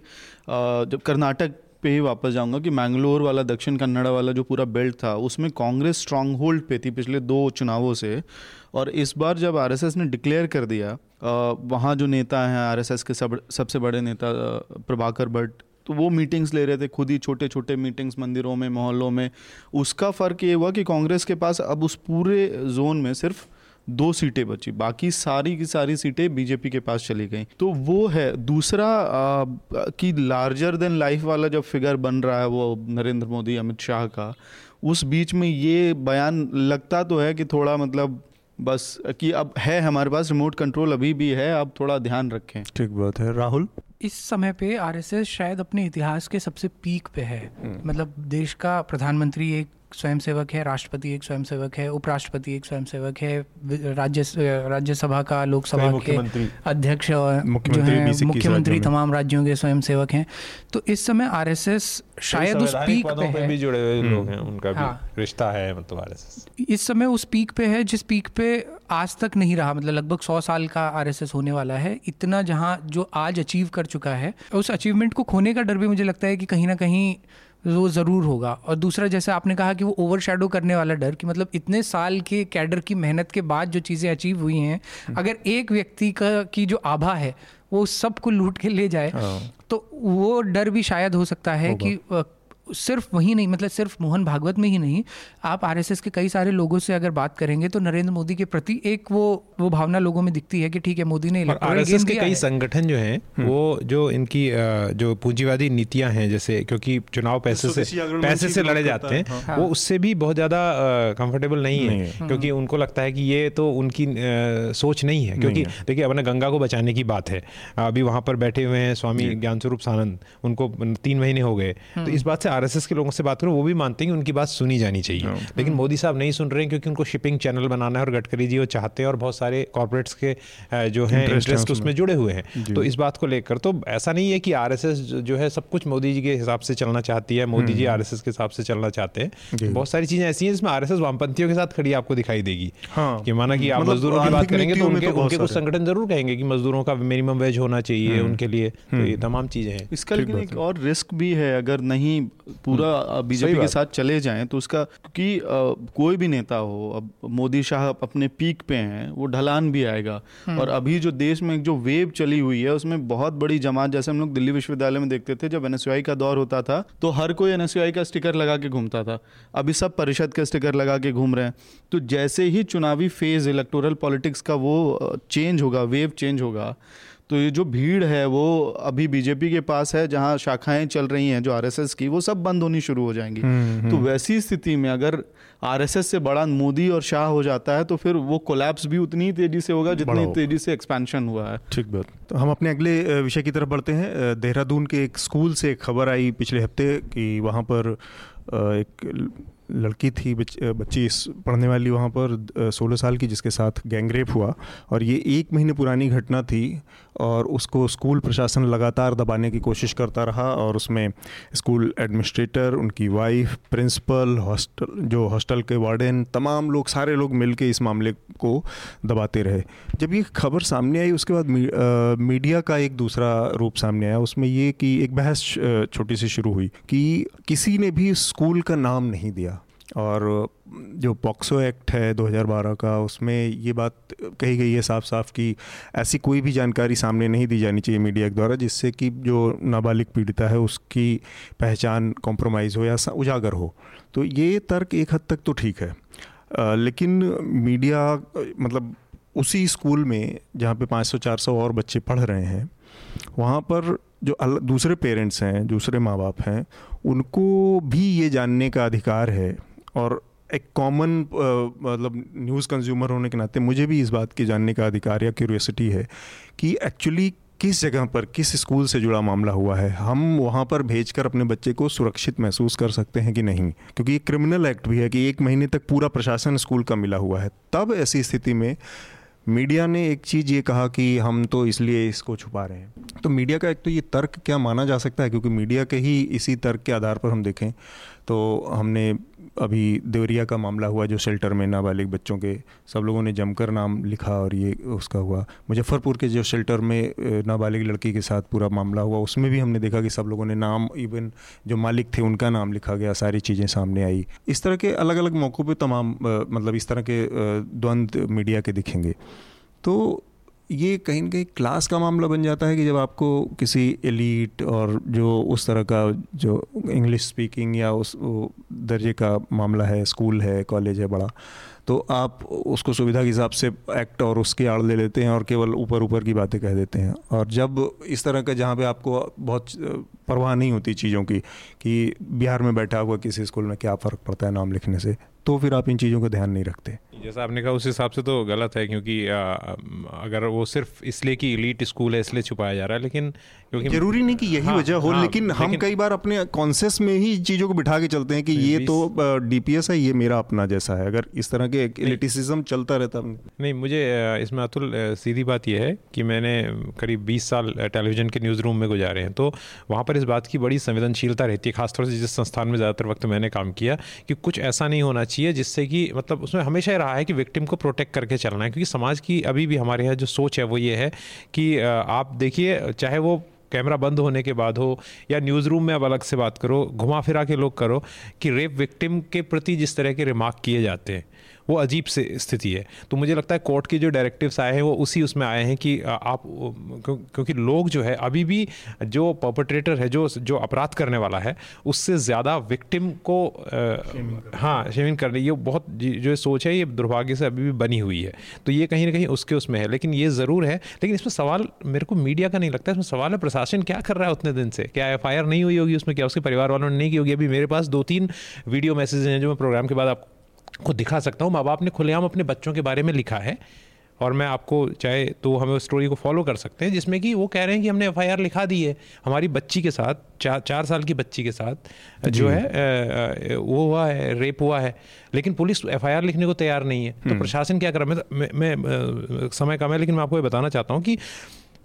जब कर्नाटक पे ही वापस जाऊँगा कि मैंगलोर वाला, दक्षिण कन्नड़ा वाला जो पूरा बेल्ट था, उसमें कांग्रेस स्ट्रांग होल्ड पे थी पिछले दो चुनावों से। और इस बार जब आरएसएस ने डिक्लेयर कर दिया वहाँ जो नेता हैं, आरएसएस के सब, सबसे बड़े नेता प्रभाकर भट्ट तो वो मीटिंग्स ले रहे थे, खुद ही छोटे छोटे मीटिंग्स मंदिरों में, मोहल्लों में। उसका फ़र्क ये हुआ कि कांग्रेस के पास अब उस पूरे जोन में सिर्फ़ दो सीटें बची बाकी सारी की सारी सीटें बीजेपी के पास चली गई। तो वो है। दूसरा आ, कि लार्जर देन लाइफ वाला जब फिगर बन रहा है वो नरेंद्र मोदी अमित शाह का उस बीच में ये बयान लगता तो है कि थोड़ा मतलब बस कि अब है हमारे पास रिमोट कंट्रोल अभी भी है अब थोड़ा ध्यान रखें। ठीक बात है। राहुल? इस समय पे आरएसएस शायद अपने इतिहास के सबसे पीक पे है। हम्म। मतलब देश का प्रधानमंत्री एक स्वयंसेवक है राष्ट्रपति एक स्वयंसेवक है उपराष्ट्रपति एक स्वयंसेवक है राज्य राज्यसभा का लोकसभा के अध्यक्ष और जो है मुख्यमंत्री तमाम राज्यों के स्वयंसेवक हैं। तो इस समय आरएसएस शायद उस पीक पे है। भी जुड़े हुए लोग हैं उनका भी हाँ। रिश्ता है मतलब आरएसएस। इस समय उस पीक पे है जिस पीक पे आज तक नहीं रहा मतलब लगभग सौ साल का आरएसएस होने वाला है। इतना जहाँ जो आज अचीव कर चुका है उस अचीवमेंट को खोने का डर भी मुझे लगता है कि कहीं ना कहीं वो ज़रूर होगा और दूसरा जैसे आपने कहा कि वो ओवर करने वाला डर कि मतलब इतने साल के कैडर की मेहनत के बाद जो चीज़ें अचीव हुई हैं हम्म। अगर एक व्यक्ति का की जो आभा है वो सबको लूट के ले जाए हाँ। तो वो डर भी शायद हो सकता है कि सिर्फ़ वही नहीं मतलब सिर्फ़ मोहन भागवत में ही नहीं आप आरएसएस के कई सारे लोगों से अगर बात करेंगे तो नरेंद्र मोदी के प्रति एक वो वो भावना लोगों में दिखती है कि ठीक है मोदी ने आरएसएस के कई संगठन जो हैं हम्म। वो जो इनकी जो पूंजीवादी नीतियाँ हैं जैसे क्योंकि चुनाव पैसे से पैसे से लड़े जाते हैं हाँ। वो उससे भी बहुत ज़्यादा कंफर्टेबल नहीं है क्योंकि उनको लगता है कि ये तो उनकी सोच नहीं है क्योंकि देखिए अपने गंगा को बचाने की बात है। अभी वहाँ पर बैठे हुए हैं स्वामी ज्ञान स्वरूप सानंद उनको तीन महीने हो गए। तो हम्म। इस बात से आरएसएस के लोगों से बात करो वो भी मानते हैं कि उनकी बात सुनी जानी चाहिए। हाँ। लेकिन मोदी साहब नहीं सुन रहे हैं क्योंकि उनको शिपिंग चैनल बनाना है और गडकरी जी वो चाहते हैं और बहुत सारे कॉर्पोरेट्स के जो है इंटरेस्ट उसमें। जुड़े हुए हैं। तो इस बात को लेकर तो ऐसा नहीं है कि आरएसएस जो है सब कुछ मोदी जी के हिसाब से चलना चाहती है मोदी जी आर हम्म। के हिसाब से चलना चाहते हैं। बहुत सारी चीज़ें ऐसी हैं जिसमें आरएसएस वामपंथियों के साथ खड़ी आपको दिखाई देगी। हाँ। कि माना कि आप मतलब मजदूरों की बात करेंगे तो उनके तो उनके कुछ संगठन ज़रूर कहेंगे कि मजदूरों का मिनिमम वेज होना चाहिए हम्म। उनके लिए। तो ये हम्म। तमाम चीज़ें हैं। इसका लेकिन एक और रिस्क भी है अगर नहीं पूरा बीजेपी के साथ चले जाएँ तो उसका क्योंकि कोई भी नेता हो अब मोदी शाह अपने पीक पे हैं वो ढलान भी आएगा। हम्म। और अभी जो देश में जो वेव चली हुई है उसमें बहुत बड़ी जमात जैसे हम लोग दिल्ली विश्वविद्यालय में देखते थे जब एनएसयूआई का दौर होता था तो हर कोई एनएसयूआई का स्टिकर लगा के घूमता था। अभी सब परिषद का स्टिकर लगा के घूम रहे हैं। तो जैसे ही चुनावी फ़ेज़ इलेक्टोरल पॉलिटिक्स का वो चेंज होगा वेव चेंज होगा तो ये जो भीड़ है वो अभी बीजेपी के पास है जहाँ शाखाएँ चल रही हैं जो आरएसएस की वो सब बंद होनी शुरू हो जाएँगी। हम्म, तो हम्म। वैसी स्थिति में अगर आरएसएस से बड़ा मोदी और शाह हो जाता है तो फिर वो कोलैप्स भी उतनी ही तेज़ी से होगा जितनी तेज़ी से एक्सपेंशन हुआ है। ठीक बात। तो हम अपने अगले विषय की तरफ़ बढ़ते हैं। देहरादून के एक स्कूल से एक खबर आई पिछले हफ़्ते कि वहाँ पर एक लड़की थी बच, बच्ची पढ़ने वाली वहाँ पर सोलह साल की जिसके साथ गैंगरेप हुआ। और ये एक महीने पुरानी घटना थी और उसको स्कूल प्रशासन लगातार दबाने की कोशिश करता रहा और उसमें स्कूल एडमिनिस्ट्रेटर उनकी वाइफ प्रिंसिपल हॉस्टल जो हॉस्टल के वार्डन तमाम लोग सारे लोग मिल इस मामले को दबाते रहे। जब ये खबर सामने आई उसके बाद मीडिया का एक दूसरा रूप सामने आया। उसमें ये कि एक बहस छोटी सी शुरू हुई कि किसी ने भी स्कूल का नाम नहीं दिया। और जो पॉक्सो एक्ट है 2012 का उसमें ये बात कही गई है साफ़ साफ़ कि ऐसी कोई भी जानकारी सामने नहीं दी जानी चाहिए मीडिया के द्वारा जिससे कि जो नाबालिग पीड़िता है उसकी पहचान कॉम्प्रोमाइज़ हो या उजागर हो। तो ये तर्क एक हद तक तो ठीक है। आ, लेकिन मीडिया मतलब उसी स्कूल में जहाँ पे 500-400 और बच्चे पढ़ रहे हैं वहाँ पर जो दूसरे पेरेंट्स हैं दूसरे माँ बाप हैं उनको भी ये जानने का अधिकार है और एक कॉमन मतलब न्यूज़ कंज्यूमर होने के नाते मुझे भी इस बात की जानने का अधिकार या क्यूरियोसिटी है कि एक्चुअली किस जगह पर, किस स्कूल से जुड़ा मामला हुआ है? हम वहाँ पर भेजकर अपने बच्चे को सुरक्षित महसूस कर सकते हैं कि नहीं? क्योंकि ये क्रिमिनल एक्ट भी है कि एक महीने तक पूरा प्रशासन स्कूल का मिला हुआ है। तब ऐसी स्थिति में मीडिया ने एक चीज़ ये कहा कि हम तो इसलिए इसको छुपा रहे हैं। तो मीडिया का एक तो ये तर्क क्या माना जा सकता है? क्योंकि मीडिया के ही इसी तर्क के आधार पर हम देखें तो हमने अभी देवरिया का मामला हुआ जो शेल्टर में नाबालिग बच्चों के, सब लोगों ने जमकर नाम लिखा और ये उसका हुआ। मुजफ्फरपुर के जो शेल्टर में नाबालिग लड़की के साथ पूरा मामला हुआ, उसमें भी हमने देखा कि सब लोगों ने नाम इवन जो मालिक थे, उनका नाम लिखा गया, सारी चीज़ें सामने आई। इस तरह के अलग अलग मौक़ों पर तमाम मतलब इस तरह के द्वंद्व मीडिया के दिखेंगे। तो ये कहीं ना कहीं क्लास का मामला बन जाता है कि जब आपको किसी एलिट और जो उस तरह का जो इंग्लिश स्पीकिंग या उस दर्जे का मामला है, स्कूल है, कॉलेज है, बड़ा तो आप उसको सुविधा के हिसाब से एक्ट और उसके आड़ ले लेते हैं और केवल ऊपर ऊपर की बातें कह देते हैं। और जब इस तरह का जहाँ पे आपको बहुत परवाह नहीं होती चीज़ों की कि बिहार में बैठा हुआ किसी स्कूल में क्या फ़र्क पड़ता है नाम लिखने से तो फिर आप इन चीज़ों का ध्यान नहीं रखते। जैसा आपने कहा उस हिसाब से तो गलत है क्योंकि आ, अगर वो सिर्फ़ इसलिए कि इलीट स्कूल है इसलिए छुपाया जा रहा है लेकिन क्योंकि ज़रूरी नहीं कि यही हाँ, वजह हो हाँ, लेकिन, लेकिन हम कई बार अपने कॉन्सेस में ही चीज़ों को बिठा के चलते हैं कि ये तो डीपीएस है ये मेरा अपना जैसा है। अगर इस तरह के इलिटिसिज्म चलता रहता नहीं मुझे इसमें अतुल सीधी बात यह है कि मैंने करीब बीस साल टेलीविज़न के न्यूज़ रूम में गुजारे हैं तो वहाँ पर इस बात की बड़ी संवेदनशीलता रहती है खासतौर से जिस संस्थान में ज़्यादातर वक्त मैंने काम किया कि कुछ ऐसा नहीं होना चाहिए जिससे कि मतलब उसमें हमेशा रहा है कि विक्टिम को प्रोटेक्ट करके चलना है, क्योंकि समाज की अभी भी हमारे यहाँ जो सोच है वो ये है कि आप देखिए, चाहे वो कैमरा बंद होने के बाद हो या न्यूज़ रूम में अब अलग से बात करो, घुमा फिरा के लोग करो कि रेप विक्टिम के प्रति जिस तरह के रिमार्क किए जाते हैं। वो अजीब से स्थिति है। तो मुझे लगता है कोर्ट के जो डायरेक्टिव्स आए हैं वो उसी उसमें आए हैं कि आप क्योंकि लोग जो है अभी भी जो पर्पट्रेटर है जो जो अपराध करने वाला है उससे ज़्यादा विक्टिम को आ, हाँ शेमिंग करने ये बहुत जो सोच है ये दुर्भाग्य से अभी भी बनी हुई है। तो ये कहीं ना कहीं उसके उसमें है। लेकिन ये ज़रूर है लेकिन इसमें सवाल मेरे को मीडिया का नहीं लगता इसमें सवाल है प्रशासन क्या कर रहा है उतने दिन से? क्या एफ़ नहीं हुई होगी उसमें? क्या उसके परिवार वालों ने नहीं की होगी? अभी मेरे पास दो तीन वीडियो मैसेज हैं जो मैं प्रोग्राम के बाद आपको को दिखा सकता हूँ। माँ बाप ने खुलेआम अपने बच्चों के बारे में लिखा है और मैं आपको चाहे तो हमें उस स्टोरी को फॉलो कर सकते हैं जिसमें कि वो कह रहे हैं कि हमने एफआईआर लिखा दी है। हमारी बच्ची के साथ चार चार साल की बच्ची के साथ जो है वो हुआ है रेप हुआ है। लेकिन पुलिस एफआईआर लिखने को तैयार नहीं है। तो हम्म। प्रशासन क्या कर रहा है? मैं, मैं, मैं समय कम है लेकिन मैं आपको ये बताना चाहता हूँ कि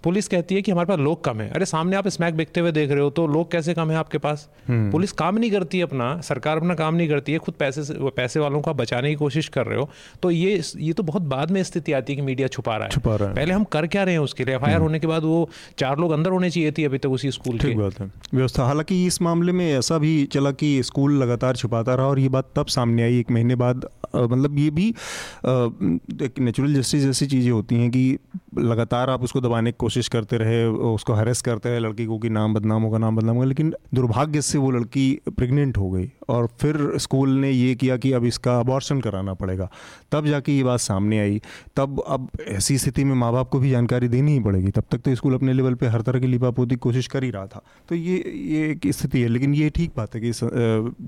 पुलिस कहती है कि हमारे पास लोग कम है। अरे सामने आप स्मैक बिकते हुए देख रहे हो तो लोग कैसे कम है आपके पास? हम्म। पुलिस काम नहीं करती अपना सरकार अपना काम नहीं करती है खुद पैसे से पैसे वालों को बचाने की कोशिश कर रहे हो। तो ये ये तो बहुत बाद में स्थिति आती है कि मीडिया छुपा रहा है। छुपा रहा है। पहले हम कर क्या रहे हैं उसके लिए? एफ़ हम्म। होने के बाद वो चार लोग अंदर होने चाहिए थी अभी तक उसी स्कूल की। बात है। व्यवस्था हालाँकि इस मामले में ऐसा भी चला कि स्कूल लगातार छुपाता रहा और ये बात तब सामने आई एक महीने बाद। मतलब ये भी एक नेचुरल जस्टिस जैसी चीज़ें होती हैं कि लगातार आप उसको दबाने की कोशिश करते रहे, उसको हरेस करते रहे, लड़की को कि नाम बदनाम होगा, नाम बदनाम होगा, लेकिन दुर्भाग्य से वो लड़की प्रेग्नेंट हो गई और फिर स्कूल ने ये किया कि अब इसका अबॉर्शन कराना पड़ेगा। तब जाके ये बात सामने आई। तब अब ऐसी स्थिति में माँ बाप को भी जानकारी देनी ही पड़ेगी। तब तक तो स्कूल अपने लेवल पर हर तरह की लिपापोती कोशिश कर ही रहा था। तो ये ये एक स्थिति है, लेकिन ये ठीक बात है कि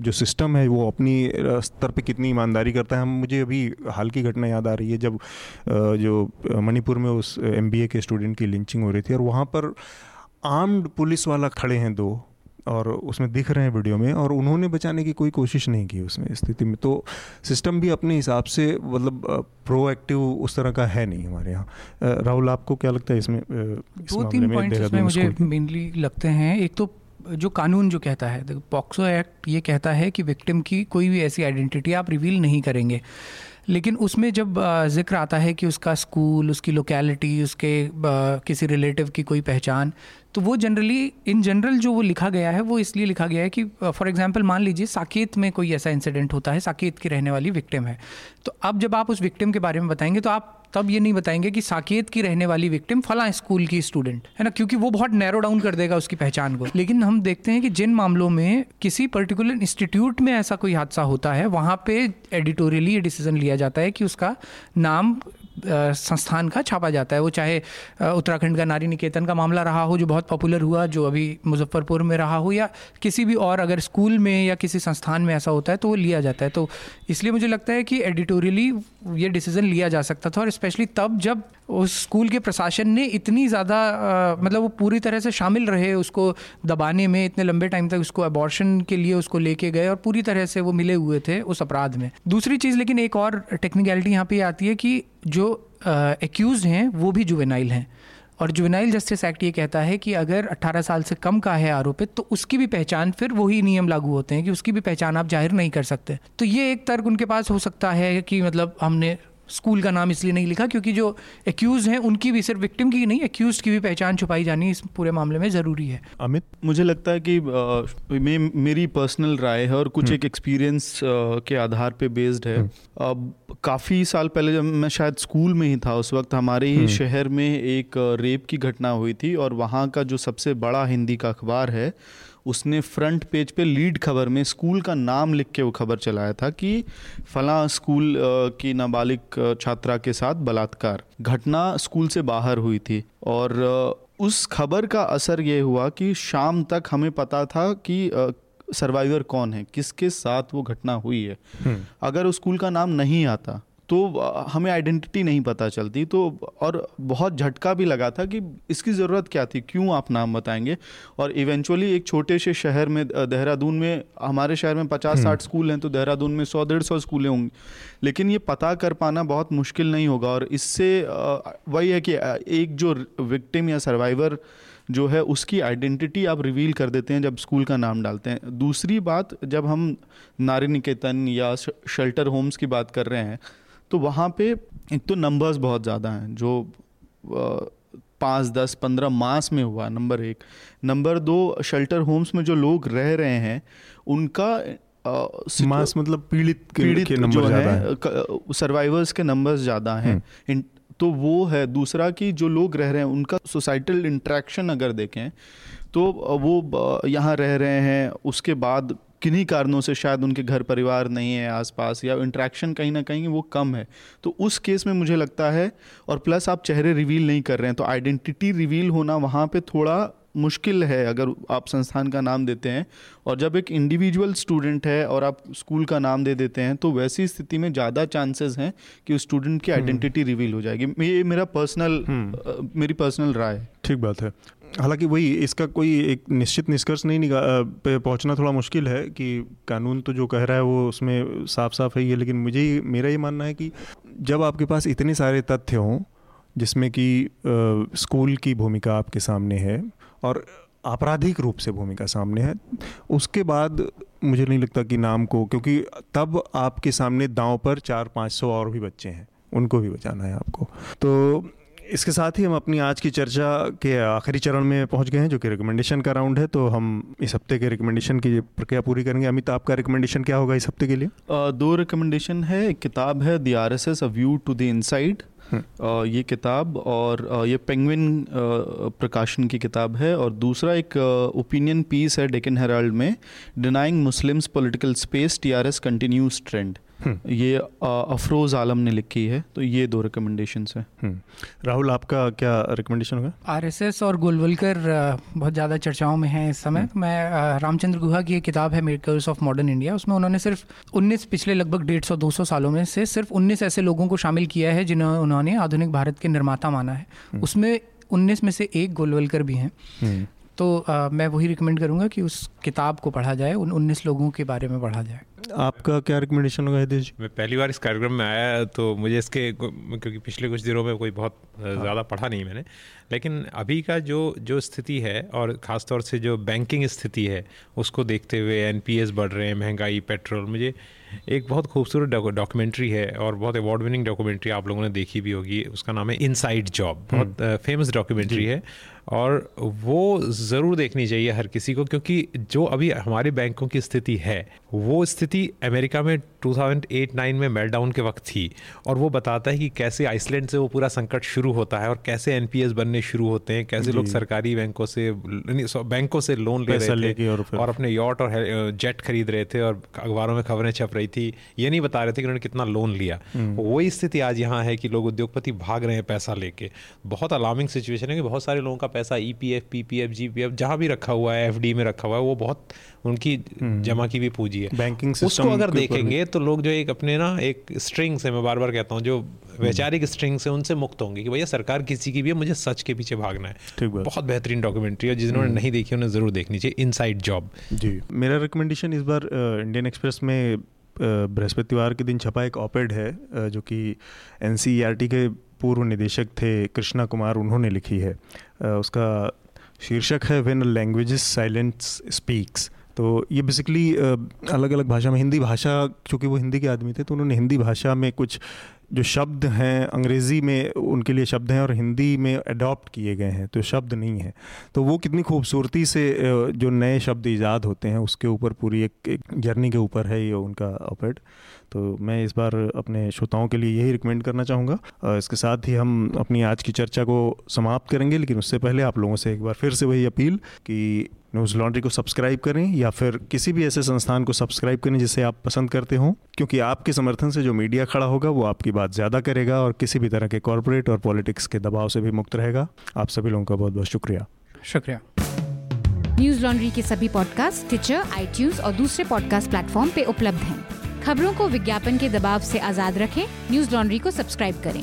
जो सिस्टम है वो अपनी स्तर पर कितनी ईमानदारी करता है। मुझे अभी हाल की घटना याद आ रही है जब जो मणिपुर में उस एमबीए के स्टूडेंट की लिंचिंग हो रही थी और वहाँ पर आर्म्ड पुलिस वाला खड़े हैं दो और उसमें दिख रहे हैं वीडियो में और उन्होंने बचाने की कोई कोशिश नहीं की उसमें स्थिति में। तो सिस्टम भी अपने हिसाब से मतलब प्रोएक्टिव उस तरह का है नहीं हमारे यहाँ। राहुल आपको क्या लगता है इसमें इस दो तीन पॉइंट्स इसमें मुझे मेनली लगते हैं। एक तो जो कानून जो कहता है पॉक्सो एक्ट ये कहता है कि विक्टिम की कोई भी ऐसी आइडेंटिटी आप रिवील नहीं करेंगे। लेकिन उसमें जब ज़िक्र आता है कि उसका स्कूल, उसकी लोकेलिटी उसके किसी रिलेटिव की कोई पहचान तो वो जनरली इन जनरल जो वो लिखा गया है, वो इसलिए लिखा गया है कि फॉर एग्जांपल मान लीजिए साकेत में कोई ऐसा इंसिडेंट होता है, साकेत की रहने वाली विक्टिम है। तो अब जब आप उस विक्टिम के बारे में बताएँगे तो आप तब ये नहीं बताएँगे कि साकेत की रहने वाली विक्टिम फला स्कूल की स्टूडेंट है ना? क्योंकि वो बहुत नैरो डाउन कर देगा उसकी पहचान को। लेकिन हम देखते हैं कि जिन मामलों में किसी पर्टिकुलर इंस्टीट्यूट में ऐसा कोई हादसा होता है, वहाँ पे एडिटोरियली ये डिसीज़न लिया जाता है कि उसका नाम संस्थान का छापा जाता है। वो चाहे उत्तराखंड का नारी निकेतन का मामला रहा हो, जो बहुत पॉपुलर हुआ, जो अभी मुजफ्फरपुर में रहा हो, या किसी भी और अगर स्कूल में या किसी संस्थान में ऐसा होता है तो वो लिया जाता है। तो इसलिए मुझे लगता है कि एडिटोरियली ये डिसीज़न लिया जा सकता था, और स्पेशली तब जब उस स्कूल के प्रशासन ने इतनी ज़्यादा मतलब वो पूरी तरह से शामिल रहे उसको दबाने में, इतने लंबे टाइम तक उसको अबॉर्शन के लिए उसको लेके गए, और पूरी तरह से वो मिले हुए थे उस अपराध में। दूसरी चीज़, लेकिन एक और टेक्निकलिटी यहाँ पे आती है कि जो एक्यूज़ हैं, वो भी जुवेनाइल हैं। और जुवेनाइल जस्टिस एक्ट ये कहता है कि अगर 18 साल से कम का है आरोपित तो उसकी भी पहचान फिर वही नियम लागू होते हैं कि उसकी भी पहचान आप ज़ाहिर नहीं कर सकते। तो ये एक तर्क उनके पास हो सकता है कि मतलब हमने स्कूल का नाम इसलिए नहीं लिखा क्योंकि जो एक्यूज हैं उनकी भी सिर्फ़ विक्टिम की नहीं एक्यूज की भी पहचान छुपाई जानी इस पूरे मामले में ज़रूरी है अमित मुझे लगता है कि आ, मे, मेरी पर्सनल राय है और कुछ हम्म। एक एक्सपीरियंस के आधार पे बेस्ड है अब काफ़ी साल पहले जब मैं शायद स्कूल में ही था उस वक्त हमारे ही हम्म। शहर में एक रेप की घटना हुई थी और वहाँ का जो सबसे बड़ा हिंदी का अखबार है उसने फ्रंट पेज पे लीड खबर में स्कूल का नाम लिख के वो खबर चलाया था कि फला स्कूल की नाबालिग छात्रा के साथ बलात्कार घटना स्कूल से बाहर हुई थी और उस खबर का असर ये हुआ कि शाम तक हमें पता था कि सर्वाइवर कौन है किसके साथ वो घटना हुई है हम्म। अगर उस स्कूल का नाम नहीं आता तो हमें आइडेंटिटी नहीं पता चलती। तो और बहुत झटका भी लगा था कि इसकी ज़रूरत क्या थी? क्यों आप नाम बताएँगे? और इवेंचुअली एक छोटे से शहर में देहरादून में हमारे शहर में पचास हम्म। साठ स्कूल हैं तो देहरादून में सौ डेढ़ सौ स्कूलें होंगी। लेकिन ये पता कर पाना बहुत मुश्किल नहीं होगा। और इससे वही है कि एक जो विक्टिम या सर्वाइवर जो है उसकी आइडेंटिटी आप रिवील कर देते हैं जब स्कूल का नाम डालते हैं। दूसरी बात जब हम नारी निकेतन या शेल्टर होम्स की बात कर रहे हैं तो वहाँ पे एक तो नंबर्स बहुत ज़्यादा हैं जो पाँच दस पंद्रह मास में हुआ नंबर एक नंबर दो शेल्टर होम्स में जो लोग रह रहे हैं उनका मास मतलब पीड़ित पीड़ित के जो है है। सर्वाइवर्स के नंबर्स ज़्यादा हैं हम्म। तो वो है दूसरा कि जो लोग रह रहे हैं उनका सोसाइटल इंट्रैक्शन अगर देखें तो वो यहाँ रह रहे हैं उसके बाद किन्हीं कारणों से शायद उनके घर परिवार नहीं है आसपास या इंट्रैक्शन कहीं ना कहीं वो कम है तो उस केस में मुझे लगता है और प्लस आप चेहरे रिवील नहीं कर रहे हैं तो आइडेंटिटी रिवील होना वहाँ पे थोड़ा मुश्किल है अगर आप संस्थान का नाम देते हैं और जब एक इंडिविजुअल स्टूडेंट है और आप स्कूल का नाम दे देते हैं तो वैसी स्थिति में ज़्यादा चांसेस हैं कि उस स्टूडेंट की आइडेंटिटी हम्म। रिवील हो जाएगी ये मेरा पर्सनल हम्म। मेरी पर्सनल राय ठीक बात है हालाँकि वही, इसका कोई एक निश्चित निष्कर्ष नहीं पे पहुँचना थोड़ा मुश्किल है कि कानून तो जो कह रहा है वो उसमें साफ़ साफ़ है ये लेकिन मुझे मेरा ये मानना है कि जब आपके पास इतने सारे तथ्य हों, जिसमें कि स्कूल की भूमिका आपके सामने है और आपराधिक रूप से भूमिका सामने है, उसके बाद मुझे नहीं लगता कि नाम को, क्योंकि तब आपके सामने दांव पर चार पाँच सौ और भी बच्चे हैं, उनको भी बचाना है आपको। तो इसके साथ ही हम अपनी आज की चर्चा के आखिरी चरण में पहुँच गए हैं जो कि रिकमेंडेशन का राउंड है तो हम इस हफ़्ते के रिकमेंडेशन की प्रक्रिया पूरी करेंगे। अमित आपका रिकमेंडेशन क्या होगा इस हफ़्ते के लिए? दो रिकमेंडेशन है एक किताब है the R S S a view to the inside ये किताब और ये पेंगविन प्रकाशन की किताब है और दूसरा एक ओपिनियन पीस है डेकन हेराल्ड में denying Muslims political space T R S continues trend. ये अफरोज आलम ने लिखी है तो ये दो रिकमेंडेशन है। हम्म। राहुल आपका क्या रिकमेंडेशन होगा? आरएसएस और गोलवलकर बहुत ज़्यादा चर्चाओं में हैं इस समय। तो मैं रामचंद्र गुहा की एक किताब है मेकर्स ऑफ़ मॉडर्न इंडिया उसमें उन्होंने सिर्फ़ 19 पिछले लगभग डेढ़ सौ दो सौ सालों में से सिर्फ़ 19 ऐसे लोगों को शामिल किया है जिन्हें उन्होंने आधुनिक भारत के निर्माता माना है। उसमें उन्नीस में से एक गोलवलकर भी हैं। तो आ, मैं वही रिकमेंड करूँगा कि उस किताब को पढ़ा जाए उन उन्नीस लोगों के बारे में पढ़ा जाए। आपका क्या रिकमेंडेशन होगा हितेश मैं पहली बार इस कार्यक्रम में आया तो मुझे इसके क्योंकि पिछले कुछ दिनों में कोई बहुत ज़्यादा पढ़ा नहीं मैंने। लेकिन अभी का जो जो स्थिति है और ख़ास तौर से जो बैंकिंग स्थिति है उसको देखते हुए एनपीएस बढ़ रहे हैं महँगाई पेट्रोल मुझे एक बहुत खूबसूरत डॉक्यूमेंट्री है और बहुत अवार्ड विनिंग डॉक्यूमेंट्री आप लोगों ने देखी भी होगी। उसका नाम है इनसाइड जॉब बहुत फ़ेमस डॉक्यूमेंट्री है। और वो ज़रूर देखनी चाहिए हर किसी को, क्योंकि जो अभी हमारे बैंकों की स्थिति है, वो स्थिति अमेरिका में 2008-9 में मेल्टडाउन के वक्त थी और वो बताता है कि कैसे आइसलैंड से वो पूरा संकट शुरू होता है और कैसे एनपीएस बनने शुरू होते हैं कैसे लोग सरकारी बैंकों से बैंकों से लोन ले रहे थे और, और अपने यॉट और जेट खरीद रहे थे और अखबारों में खबरें छप रही थी। ये नहीं बता रहे थे कि उन्होंने कितना लोन लिया। हम्म। वही स्थिति आज यहाँ है कि लोग उद्योगपति भाग रहे हैं पैसा लेके। बहुत अलार्मिंग सिचुएशन है कि बहुत सारे लोगों का पैसा E P F P P F G P F जहाँ भी रखा हुआ है एफ़ डी में रखा हुआ है वो बहुत उनकी हम्म। जमा की भी पूंजी है। बैंकिंग उसको अगर देखेंगे तो लोग जो एक अपने ना एक स्ट्रिंग से मैं बार बार कहता हूँ जो हम्म। वैचारिक स्ट्रिंग से उनसे मुक्त होंगे कि भैया सरकार किसी की भी है मुझे सच के पीछे भागना है। बहुत बेहतरीन डॉक्यूमेंट्री है जिन्होंने हम्म। नहीं देखी उन्हें ज़रूर देखनी चाहिए इनसाइड जॉब जी। मेरा रिकमेंडेशन इस बार इंडियन एक्सप्रेस में बृहस्पतिवार के दिन छपा एक ऑपेड है जो कि एन के पूर्व निदेशक थे कृष्णा कुमार उन्होंने लिखी है। उसका शीर्षक है वेन लैंग्वेजेस साइलेंस स्पीक्स तो ये बेसिकली अलग अलग भाषा में हिंदी भाषा क्योंकि वो हिंदी के आदमी थे तो उन्होंने हिंदी भाषा में कुछ जो शब्द हैं अंग्रेज़ी में उनके लिए शब्द हैं और हिंदी में अडॉप्ट किए गए हैं तो शब्द नहीं है। तो वो कितनी खूबसूरती से जो नए शब्द ईजाद होते हैं उसके ऊपर पूरी एक, एक जर्नी के ऊपर है ये उनका ऑपेड तो मैं इस बार अपने श्रोताओं के लिए यही रिकमेंड करना चाहूँगा। इसके साथ ही हम अपनी आज की चर्चा को समाप्त करेंगे लेकिन उससे पहले आप लोगों से एक बार फिर से वही अपील कि न्यूज़ लॉन्ड्री को सब्सक्राइब करें या फिर किसी भी ऐसे संस्थान को सब्सक्राइब करें जिसे आप पसंद करते हो क्योंकि आपके समर्थन से जो मीडिया खड़ा होगा वो आपकी बात ज़्यादा करेगा और किसी भी तरह के कॉरपोरेट और पॉलिटिक्स के दबाव से भी मुक्त रहेगा। आप सभी लोगों का बहुत बहुत शुक्रिया। शुक्रिया। न्यूज़ लॉन्ड्री के सभी पॉडकास्ट ट्विटर आई और दूसरे पॉडकास्ट प्लेटफॉर्म पे उपलब्ध हैं। खबरों को विज्ञापन के दबाव से आज़ाद रखें। न्यूज़ लॉन्ड्री को सब्सक्राइब करें।